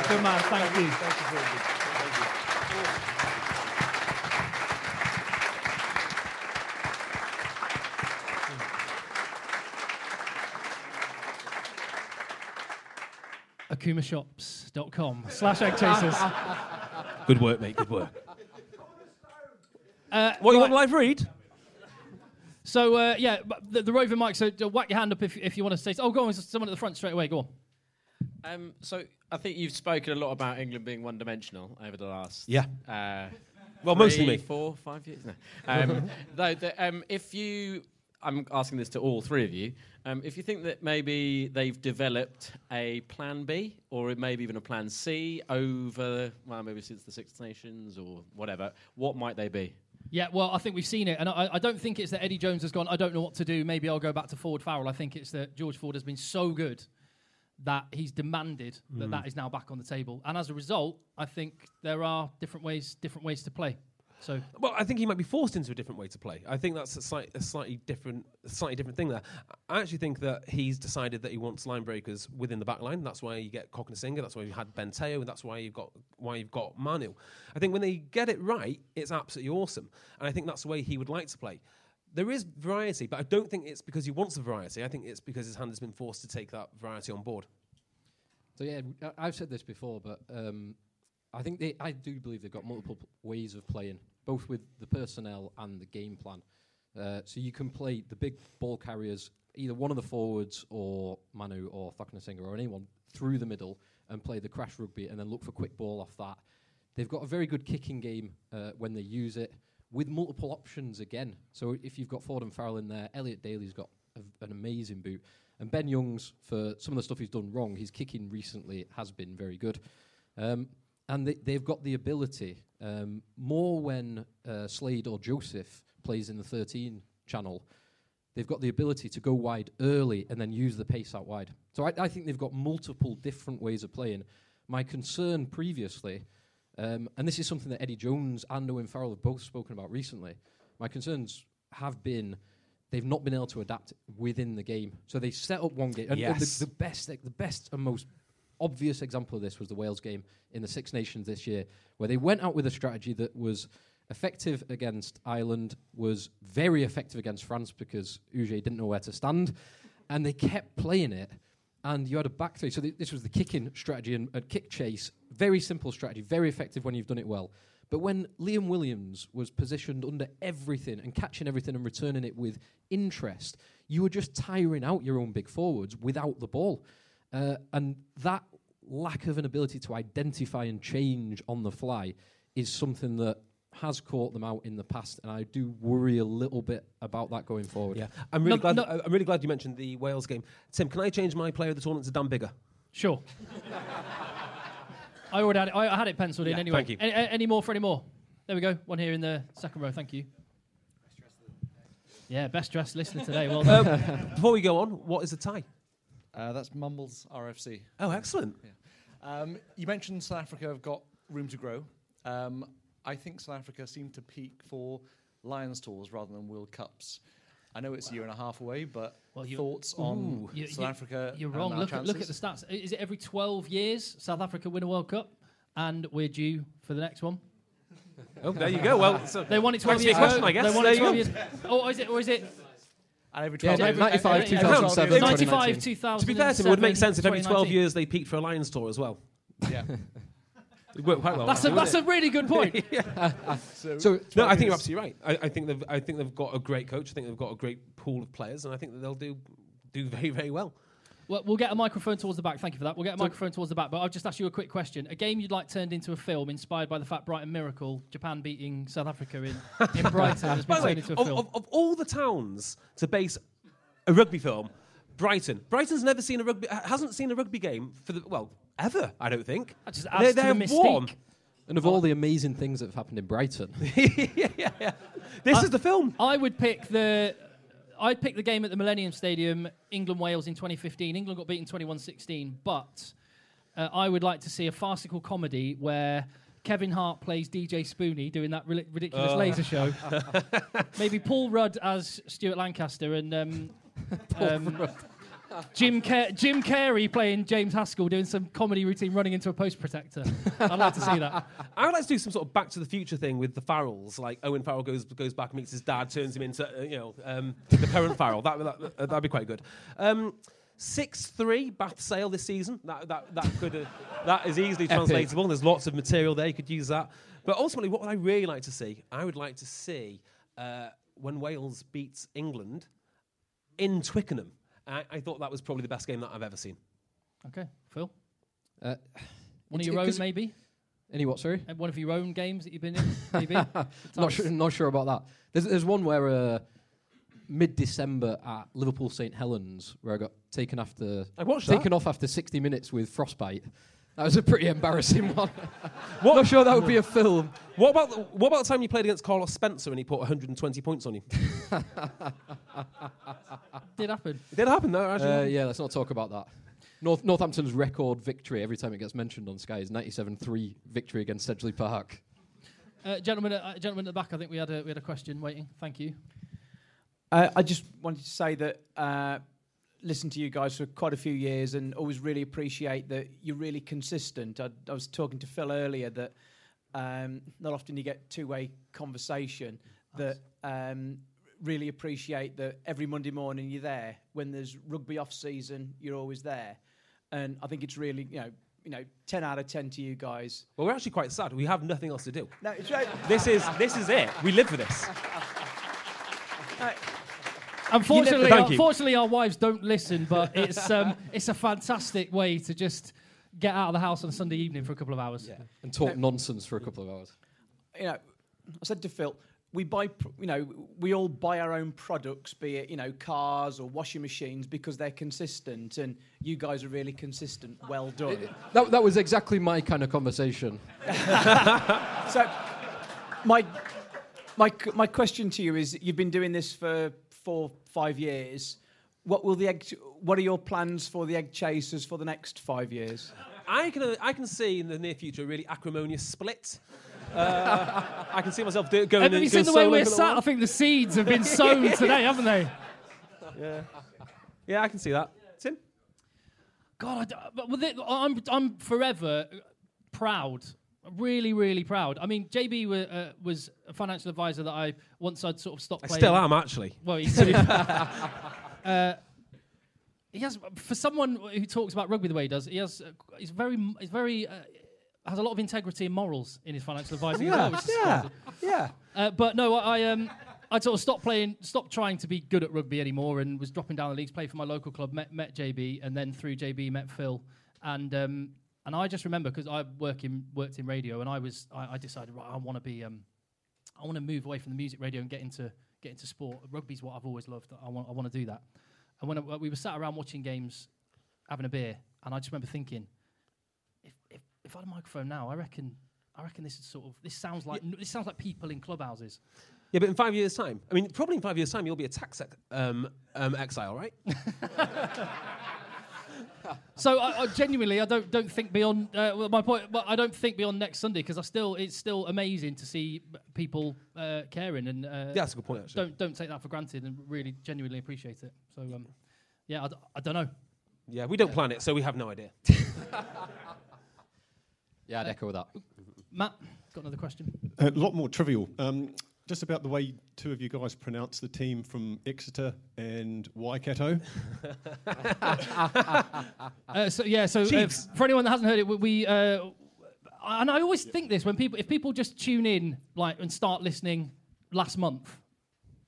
Good man, thank you. Thank you very much. Thank you. AkumaShops.com slash egg chasers. Good work, mate. Good work. Uh, What you right, want live read? So, uh, yeah, the, the roving mic, so uh, whack your hand up if, if you want to say. Oh, go on, someone at the front straight away. Go on. Um, so I think you've spoken a lot about England being one-dimensional over the last Yeah. uh, Well, three, mostly me. four, five years. No. Um, though, the, um, if you, I'm asking this to all three of you. Um, if you think that maybe they've developed a plan B or maybe even a plan C over, well, maybe since the Six Nations or whatever, what might they be? Yeah, well, I think we've seen it, and I, I don't think it's that Eddie Jones has gone. I don't know what to do. Maybe I'll go back to Ford Farrell. I think it's that George Ford has been so good that he's demanded that that is now back on the table, and as a result, I think there are different ways, different ways to play. So Well, I think he might be forced into a different way to play. I think that's a, slight, a slightly different, a slightly different thing there. I actually think that he's decided that he wants line breakers within the back line. That's why you get Cokanasiga. That's why you had Ben Te'o. That's why you've got why you've got Manu. I think when they get it right, it's absolutely awesome, and I think that's the way he would like to play. there is variety, but I don't think it's because he wants the variety. I think it's because his hand has been forced to take that variety on board. So yeah, I- I've said this before, but um, I think they, I do believe they've got multiple p- ways of playing, both with the personnel and the game plan. Uh, so you can play the big ball carriers, either one of the forwards or Manu or Cokanasiga or anyone through the middle and play the crash rugby and then look for quick ball off that. They've got a very good kicking game uh, when they use it with multiple options again. So if you've got Ford and Farrell in there, Elliot Daly's got a, an amazing boot. And Ben Youngs, for some of the stuff he's done wrong, his kicking recently has been very good. Um, and they, they've got the ability, um, more when uh, Slade or Joseph plays in the 13 channel, they've got the ability to go wide early and then use the pace out wide. So I, I think they've got multiple different ways of playing. My concern previously, um, and this is something that Eddie Jones and Owen Farrell have both spoken about recently, my concerns have been they've not been able to adapt within the game. So they set up one game, and, and Yes. the, the best, the best and most obvious example of this was the Wales game in the Six Nations this year, where they went out with a strategy that was effective against Ireland, was very effective against France because Huget didn't know where to stand, and they kept playing it. And you had a back three. So th- this was the kicking strategy and, and kick chase. Very simple strategy, very effective when you've done it well. But when Liam Williams was positioned under everything and catching everything and returning it with interest, you were just tiring out your own big forwards without the ball. Uh, and that lack of an ability to identify and change on the fly is something that has caught them out in the past, and I do worry a little bit about that going forward. Yeah, I'm really No- glad. no- I- I'm really glad you mentioned the Wales game. Tim, can I change my player of the tournament to Dan Biggar? Sure. I already had it, I I had it penciled in anyway. thank you. Any, any more for any more? There we go. One here in the second row. Thank you. Best Yeah, best dressed listener today. Well done. Um, before we go on, what is a tie? Uh, that's Mumbles RFC. Oh, excellent. Um, you mentioned South Africa have got room to grow. Um, I think South Africa seem to peak for Lions tours rather than World Cups. I know it's a year and a half away, but Well, thoughts on You- South you- Africa? You're and wrong. our Look at, look at the stats. Is it every 12 years South Africa win a World Cup? And we're due for the next one. Oh, there you go. Well, so They won it 12 Answer years ago. question, I guess. They won There it you 12 go. years. Oh, is it? Or is it And every Yeah, 12 no, every- 95, every- every 2007, 12 95, 2000. to be fair, Tim, it would make sense if every 12 years they peaked for a Lions tour as well. Yeah. It worked quite well. That's a, that's a really good point. So, So No, I think you're absolutely right. I, I think they've I think they've got a great coach. I think they've got a great pool of players, and I think that they'll do do very very well. Well, we'll get a microphone towards the back. Thank you for that. We'll get a microphone towards the back. But I'll just ask you a quick question. A game you'd like turned into a film inspired by the fact Brighton Miracle, Japan beating South Africa in, in Brighton, has By been the way, into a of, film. of, of all the towns to base a rugby film, Brighton. Brighton's never seen a rugby hasn't seen a rugby game for the well ever. I don't think. That just They- adds they to the mystique. won. And of all the amazing things that have happened in Brighton, yeah, yeah, yeah. This is the film. I would pick the. I'd pick the game at the Millennium Stadium, England Wales in 2015. England got beaten 21-16, but uh, I would like to see a farcical comedy where Kevin Hart plays DJ Spoony doing that ri- ridiculous laser show. Maybe Paul Rudd as Stuart Lancaster and um, um, Jim Car- Jim Carrey playing James Haskell doing some comedy routine running into a post protector. I'd like to see that. I would like to do some sort of Back to the Future thing with the Farrells. Like Owen Farrell goes goes back, meets his dad, turns him into uh, you know um, the current Farrell. That that that'd be quite good. Um, Six three Bath Sale this season. That that that could uh, that is easily translatable. There's lots of material there. You could use that. But ultimately, what would I really like to see? I would like to see uh, when Wales beats England in Twickenham. I, I thought that was probably the best game that I've ever seen. Okay, Phil. uh, One of It's- your own, 'cause- maybe. any what? Sorry, Uh, One of your own games that you've been in, maybe. not sure. Not sure about that. There's there's one where uh, mid-December at Liverpool St Helens where I got taken after I watched that. taken off after 60 minutes with frostbite. That was a pretty embarrassing one. What- Not sure that would be a film. What about the, what about the time you played against Carlos Spencer and he put 120 points on you? Did happen. It did happen though. Actually. Uh, yeah, let's not talk about that. North, Northampton's record victory every time it gets mentioned on Sky is 97-3 victory against Sedgley Park. Uh, gentlemen, uh, gentlemen at the back, I think we had a we had a question waiting. Thank you. Uh, I just wanted to say that uh, listened to you guys for quite a few years and always really appreciate that you're really consistent. I, I was talking to Phil earlier that um, not often you get two-way conversation. That um, really appreciate that every Monday morning you're there. When there's rugby off season, you're always there, and I think it's really you know you know ten out of ten to you guys. Well, we're actually quite sad. We have nothing else to do. No, it's right. This is this is it. We live for this. Unfortunately, Thank you. unfortunately, our wives don't listen, but it's um, it's a fantastic way to just get out of the house on a Sunday evening for a couple of hours. And talk nonsense for a couple of hours. you know, I said to Phil, we buy, pr- you know, we all buy our own products, be it, you know, cars or washing machines because they're consistent, and you guys are really consistent. Well done. That, that was exactly my kind of conversation. so, my, my, my question to you is: You've been doing this for four, five years. What will the egg? What are your plans for the egg chasers for the next five years? I can I can see in the near future a really acrimonious split. Uh, I can see myself do, going. Have and you seen the way we're for a little sat? while. I think the seeds have been sown today, haven't they? Yeah, yeah, I can see that. Tim, God, I d- but with it, I'm I'm forever proud, really, really proud. I mean, JB wa- uh, was a financial advisor that I once I'd sort of stopped I playing. still am actually. Well, he's, uh, he has for someone who talks about rugby the way he does. He has uh, he's very he's very uh, has a lot of integrity and morals in his financial advising. as well, yeah, yeah. Uh, but no, I, I um I sort of stopped playing, stopped trying to be good at rugby anymore, and was dropping down the leagues. Played for my local club, met met JB, and then through JB met Phil, and um and I just remember because I work in worked in radio, and I was I, I decided right I want to be um I want to move away from the music radio and get into get into sport. Rugby's what I've always loved. I want I want to do that. And when I, we were sat around watching games, having a beer, and I just remember thinking, if if, if I had a microphone now, I reckon I reckon this is sort of this sounds like this sounds like people in clubhouses. Yeah, but in five years' time, I mean, probably in five years' time, you'll be a tax ex- um, um, exile, right? So I, I genuinely, I don't don't think beyond uh, well, my point. But I don't think beyond next Sunday because I still it's still amazing to see people uh, caring and uh, Yeah, that's a good point, actually. Don't don't take that for granted and really genuinely appreciate it. So um, yeah, I, d- I don't know. Yeah, we don't plan it, so we have no idea. Yeah, I'd echo that. Matt, got another question. A lot more trivial. Um, just about the way two of you guys pronounce the team from Exeter and Waikato. Uh, so yeah, so uh, for anyone that hasn't heard it, we, we uh, and I always think this when people if people just tune in like and start listening last month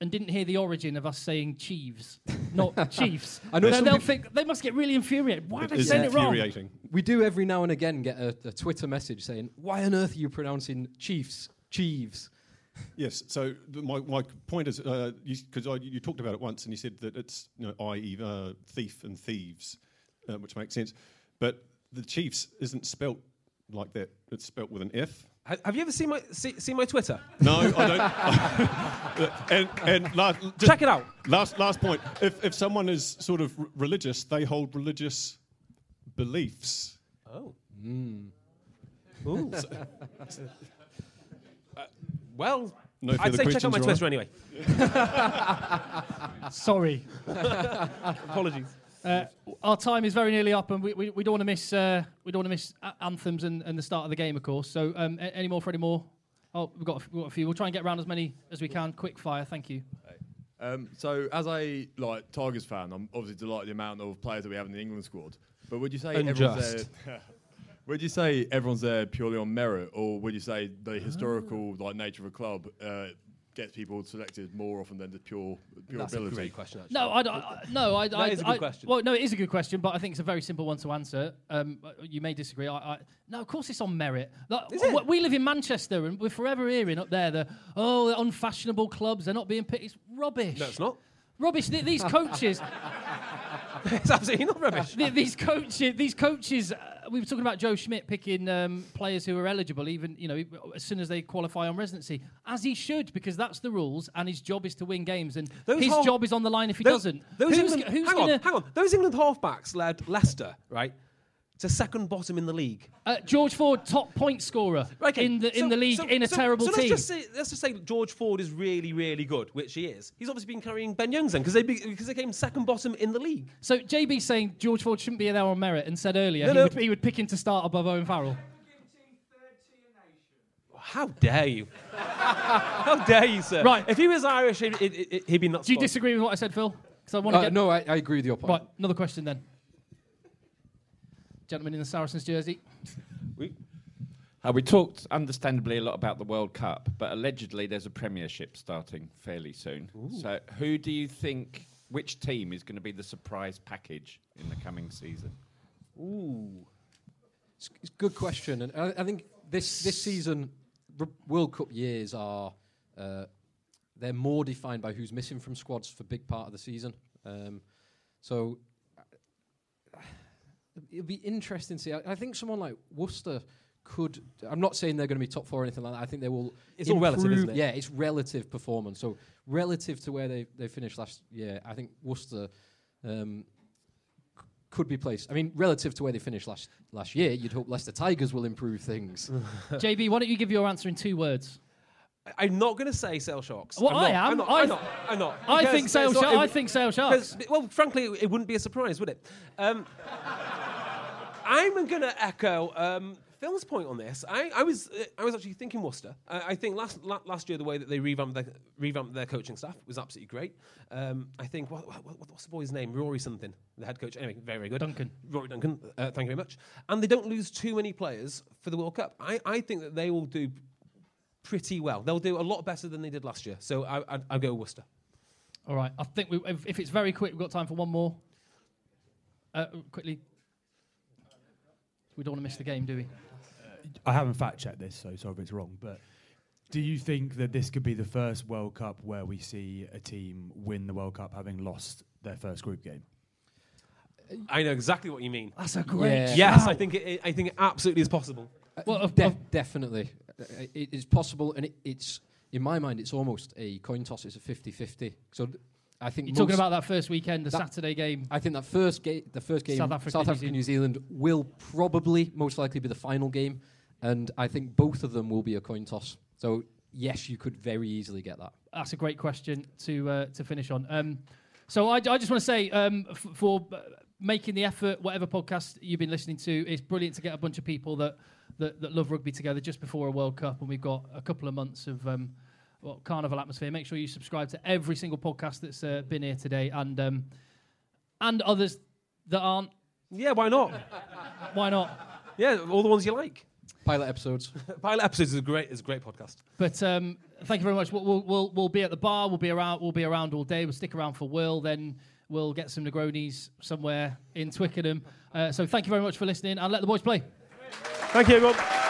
and didn't hear the origin of us saying Chiefs, not Chiefs, I know then they'll think they must get really infuriated. Why It are they saying it wrong? We do every now and again get a, a Twitter message saying, "Why on earth are you pronouncing Chiefs Chiefs?" Yes. So the, my, my point is because you, you talked about it once and you said that it's you know, i.e. Uh, thief and thieves, uh, which makes sense. But the Chiefs isn't spelt like that. It's spelt with an F. Have you ever seen my see, seen my Twitter? No, I don't. and and last, Check it out. Last last point. If if someone is sort of r- religious, they hold religious beliefs. Oh. Ooh. Uh, well, No I'd say check out my Twitter anyway. Sorry. Apologies. Uh, our time is very nearly up, and we, we, we don't want to miss uh, we don't want to miss a- anthems and, and the start of the game, of course. So, um, a- any more for any more? Oh, we've got, a f- we've got a few. We'll try and get around as many as we can. Quick fire. Thank you. Um, so, as a like Tigers fan, I'm obviously delighted the amount of players that we have in the England squad. But would you say everyone's Unjust. there? Would you say everyone's there purely on merit, or would you say the historical like nature of a club uh, gets people selected more often than the pure pure That's a ability? great question. Actually. No, I, don't- I, no, I, I, is a good I- question. Well, no, it is a good question, but I think it's a very simple one to answer. Um, you may disagree. I, I, no, of course it's on merit. Like, w- We live in Manchester, and we're forever hearing up there the oh, the unfashionable clubs. They're not being picked. It's rubbish. No, it's not. Rubbish. Th- These coaches. it's absolutely not rubbish. Th- these coaches, these coaches. Uh, we were talking about Joe Schmidt picking um, players who are eligible, even you know, as soon as they qualify on residency, as he should, because that's the rules, and his job is to win games, and Those his half- job is on the line if he Those- doesn't. Those who's England, who's hang gonna? on, hang on. Those England halfbacks led Leicester, right, to second bottom in the league. Uh, George Ford, top point scorer Okay, in the in the league so- in a so- terrible so team. Let's just, say, let's just say George Ford is really, really good, which he is. He's obviously been carrying Ben Youngs then because they be, because they came second bottom in the league. so JB saying George Ford shouldn't be there on merit, and said earlier No, he, no. Would, he would pick him to start above Owen Farrell. How dare you? How dare you, sir? Right. If he was Irish, he'd, he'd, he'd- he'd be nuts. Do you disagree with what I said, Phil? Because I want to Uh, get. no, I, I agree with your point. Right, another question then. Gentleman in the Saracens jersey. Uh, we talked understandably a lot about the World Cup, but allegedly there's a Premiership starting fairly soon. So, who do you think, which team is going to be the surprise package in the coming season? Ooh. It's, it's a good question, and I, I think this this season, r- World Cup years are uh, they're more defined by who's missing from squads for big part of the season. Um, so it'll be interesting to see. I, I think someone like Worcester could. I'm not saying they're going to be top four or anything like that. I think they will. It's all relative, improve- isn't it? Yeah, it's relative performance. So relative to where they they finished last year, I think Worcester. Um, c- could be placed. I mean, relative to where they finished last last year, you'd hope Leicester Tigers will improve things. JB, why don't you give your answer in two words? I'm not going to say Sale Sharks. Well, I'm I not, am. I'm not. I I'm not. I'm not. I think Sale it's Sharks. I think Sale Sharks. Well, frankly, it, it wouldn't be a surprise, would it? Um, I'm going to echo um, Phil's point on this. I, I was uh, I was actually thinking Worcester. I, I think last la- last year the way that they revamped their revamped their coaching staff was absolutely great. Um, I think what, what, what's the boy's name? Rory something, the head coach. Anyway, very very good. Duncan. Rory Duncan. Uh, thank you very much. And they don't lose too many players for the World Cup. I, I think that they will do pretty well. They'll do a lot better than they did last year. So I, I'd, I'll go Worcester. All right. I think we, if, if it's very quick, we've got time for one more. Uh, quickly. We don't want to miss the game, do we? I haven't fact checked this, so sorry if it's wrong. But do you think that this could be the first World Cup where we see a team win the World Cup having lost their first group game? I know exactly what you mean. That's a great Yeah. Yes, shout. I think it, it, I think it absolutely is possible. Well, of- De- of- definitely, Uh, it is possible, and it, it's in my mind, it's almost a coin toss. It's a 50-50. So th- I think You're talking about that first weekend, the That- Saturday game. I think that first game, the first game, South Africa, South New Africa, New Zealand, will probably most likely be the final game, and I think both of them will be a coin toss. So yes, you could very easily get that. That's a great question to uh, to finish on. Um, so I, I just want to say um, f- for uh, making the effort, whatever podcast you've been listening to, it's brilliant to get a bunch of people that, that that love rugby together just before a World Cup, and we've got a couple of months of. Um, well, carnival atmosphere. Make sure you subscribe to every single podcast that's uh, been here today, and um, and others that aren't. Yeah, why not? Why not? Yeah, all the ones you like. Pilot episodes. Pilot episodes is a great is a great podcast. But um, thank you very much. We'll, we'll, we'll, we'll be at the bar. We'll be around. We'll be around all day. We'll stick around for Will. Then we'll get some Negronis somewhere in Twickenham. Uh, so thank you very much for listening, and let the boys play. Thank you, everyone.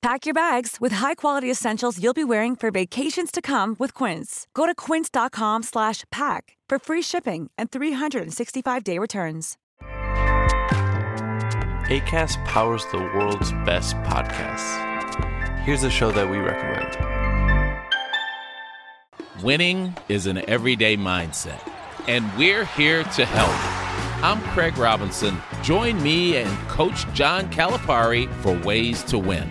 Pack your bags with high-quality essentials you'll be wearing for vacations to come with Quince. Go to quince.com slash pack for free shipping and 365-day returns. ACAST powers the world's best podcasts. Here's a show that we recommend. Winning is an everyday mindset, and we're here to help. I'm Craig Robinson. Join me and Coach John Calipari for Ways to Win.